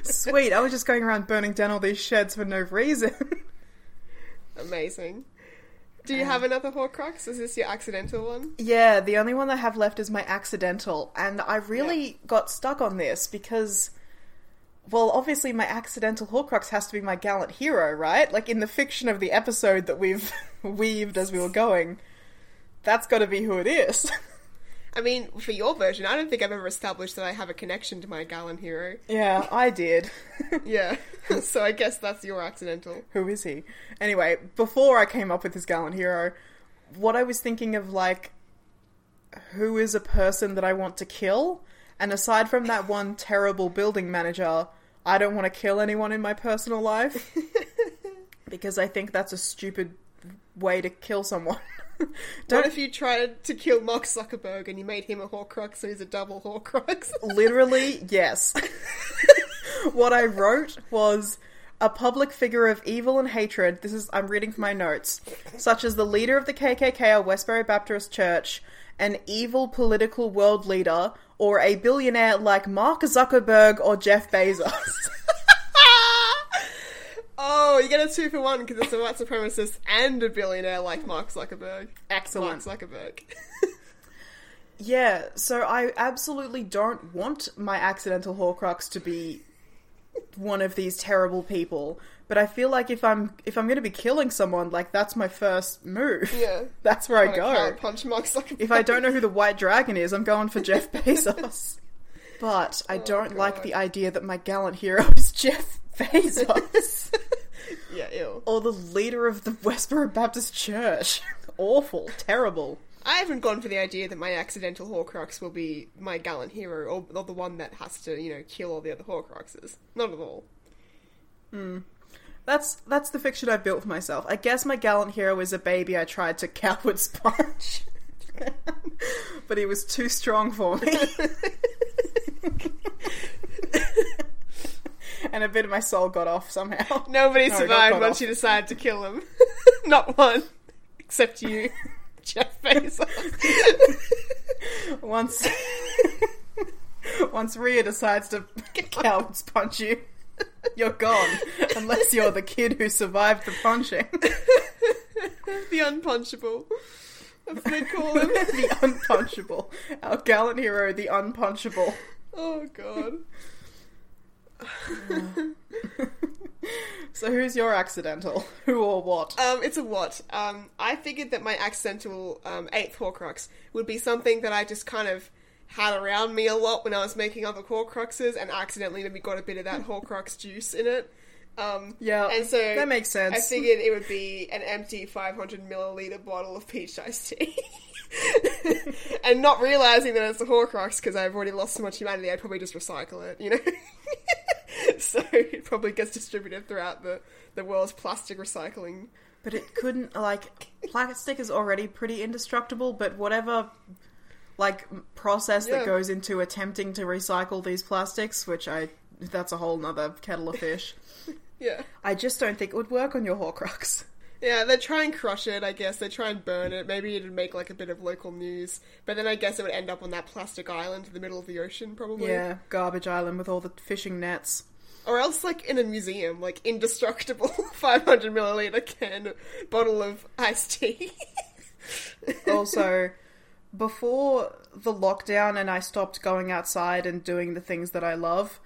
Sweet. I was just going around burning down all these sheds for no reason. Amazing. Do you uh, have another Horcrux? Is this your accidental one? yeah, the only one I have left is my accidental, and I really got stuck on this because. Well, obviously, my accidental Horcrux has to be my gallant hero, right? Like in the fiction of the episode that we've <laughs> weaved as we were going, that's got to be who it is. <laughs> I mean, for your version, I don't think I've ever established that I have a connection to my Gallon hero. yeah, I did. <laughs> Yeah, <laughs> so I guess that's your accidental. who is he? Anyway, before I came up with this gallant hero, what I was thinking of like who is a person that I want to kill, and aside from that one terrible building manager, I don't want to kill anyone in my personal life <laughs> because I think that's a stupid way to kill someone. <laughs> What don't if you tried to kill Mark Zuckerberg and you made him a Horcrux, so he's a double Horcrux? <laughs> literally yes. <laughs> what I wrote was a public figure of evil and hatred. This is I'm reading from my notes, such as the leader of the KKK or Westboro Baptist Church, an evil political world leader, or a billionaire like Mark Zuckerberg or Jeff Bezos. Oh, you get a two for one because it's a white supremacist and a billionaire like Mark Zuckerberg. Excellent. Mark Zuckerberg. <laughs> Yeah, so I absolutely don't want my accidental Horcrux to be one of these terrible people. But I feel like if I'm if I'm going to be killing someone, like that's my first move. Yeah. <laughs> that's where I go. punch Mark Zuckerberg. If I don't know who the White Dragon is, I'm going for Jeff <laughs> Bezos. But I oh, don't like Oh, the idea that my gallant hero <laughs> is Jeff Bezos <laughs> yeah, ew. or the leader of the Westboro Baptist Church. <laughs> Awful, terrible. I haven't gone for the idea that my accidental Horcrux will be my gallant hero or, or the one that has to, you know, kill all the other Horcruxes. Not at all. Hmm. That's that's the fiction I built for myself. I guess my gallant hero is a baby I tried to coward sponge. but he was too strong for me. <laughs> and a bit of my soul got off somehow. Nobody No, survived once off. you decided to kill him. <laughs> Not one. Except you, <laughs> Jeff Bezos. Once Once Rhea decides to coward punch you, you're gone. Unless you're the kid who survived the punching. the unpunchable. That's what they call him. the unpunchable. Our gallant hero, the unpunchable. Oh god. <laughs> So who's your accidental? <laughs> Who or what? Um, it's a what? Um, I figured that my accidental um, eighth Horcrux would be something that I just kind of had around me a lot when I was making other Horcruxes, and accidentally maybe got a bit of that Horcrux juice in it. Um, Yeah, and so that makes sense. I figured it would be an empty 500 milliliter bottle of peach iced tea. <laughs> and not realizing that it's a Horcrux because I've already lost so much humanity, I'd probably just recycle it, you know? <laughs> so it probably gets distributed throughout the, the world's plastic recycling. But it couldn't like plastic is already pretty indestructible, but whatever like process Yeah. that goes into attempting to recycle these plastics, which I that's a whole nother kettle of fish. <laughs> Yeah. I just don't think it would work on your Horcrux. Yeah, they try and crush it, I guess. They try and burn it. Maybe it'd make like a bit of local news. But then I guess it would end up on that plastic island in the middle of the ocean, probably. Yeah, garbage island with all the fishing nets. Or else like in a museum, like indestructible <laughs> 500 milliliter can bottle of iced tea. <laughs> Also, before the lockdown and I stopped going outside and doing the things that I love,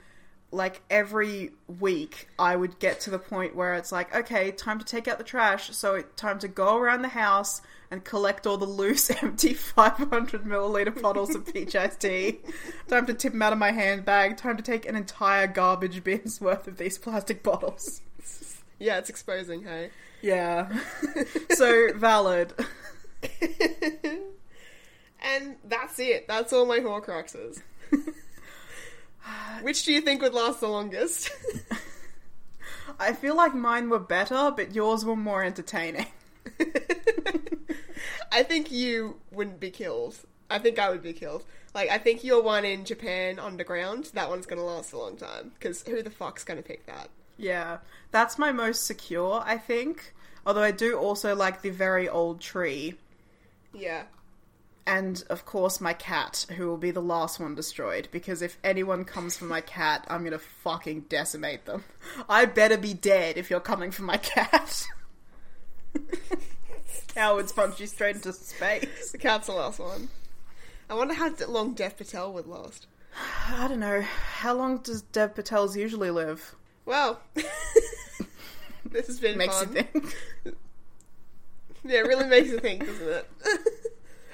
like every week I would get to the point where it's like, okay, time to take out the trash. So it, time to go around the house and collect all the loose, <laughs> empty 500 milliliter bottles of peach iced tea. Time to tip them out of my handbag. Time to take an entire garbage bin's <laughs> worth of these plastic bottles. <laughs> yeah, it's exposing, hey. Yeah. so valid. And that's it. That's all my Horcruxes. Which do you think would last the longest? <laughs> I feel like mine were better, but yours were more entertaining. <laughs> I think you wouldn't be killed. I think I would be killed. Like, I think your one in Japan underground, that one's gonna last a long time. Because who the fuck's gonna pick that? Yeah, that's my most secure, I think. Although I do also like the very old tree. Yeah. And of course, my cat, who will be the last one destroyed. Because if anyone comes for my cat, I'm gonna fucking decimate them. I better be dead if you're coming for my cat. <laughs> Cowards punch you straight into space. The cat's the last one. I wonder how long Dev Patel would last. <sighs> I don't know. How long does Dev Patel's usually live? Well, <laughs> this has been Makes fun. you think. <laughs> Yeah, it really makes you think, doesn't it?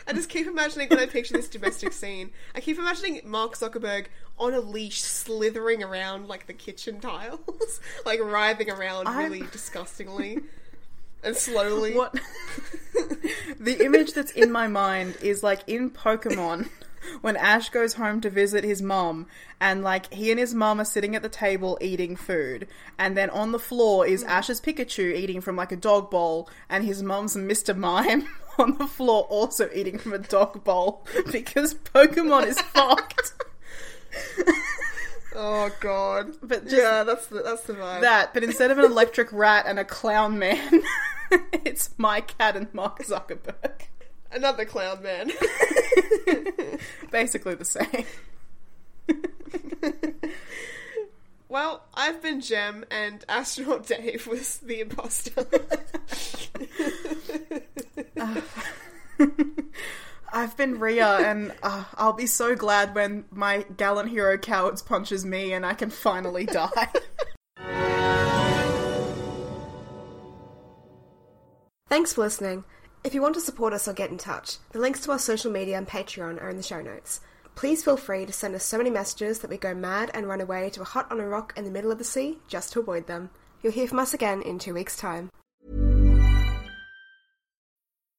I just keep imagining when I picture this domestic scene. I keep imagining Mark Zuckerberg on a leash, slithering around like the kitchen tiles, <laughs> like writhing around I'm- really disgustingly and slowly. What? <laughs> the image that's in my mind is like in Pokemon <laughs> when Ash goes home to visit his mom, and like he and his mom are sitting at the table eating food and then on the floor is mm. Ash's Pikachu eating from like a dog bowl and his mom's Mr. Mime <laughs> on the floor also eating from a dog bowl <laughs> because Pokemon is fucked. Oh god. But just yeah, that's the that's the vibe. that, but instead of an electric rat and a clown man, it's my cat and Mark Zuckerberg. Another clown man. <laughs> Basically the same. <laughs> well, I've been Gem, and astronaut Dave was the imposter. <laughs> I've been Ria, and uh, I'll be so glad when my gallant hero cowards punches me and I can finally die. Thanks for listening. If you want to support us or get in touch, the links to our social media and Patreon are in the show notes. Please feel free to send us so many messages that we go mad and run away to a hut on a rock in the middle of the sea just to avoid them. You'll hear from us again in two weeks' time.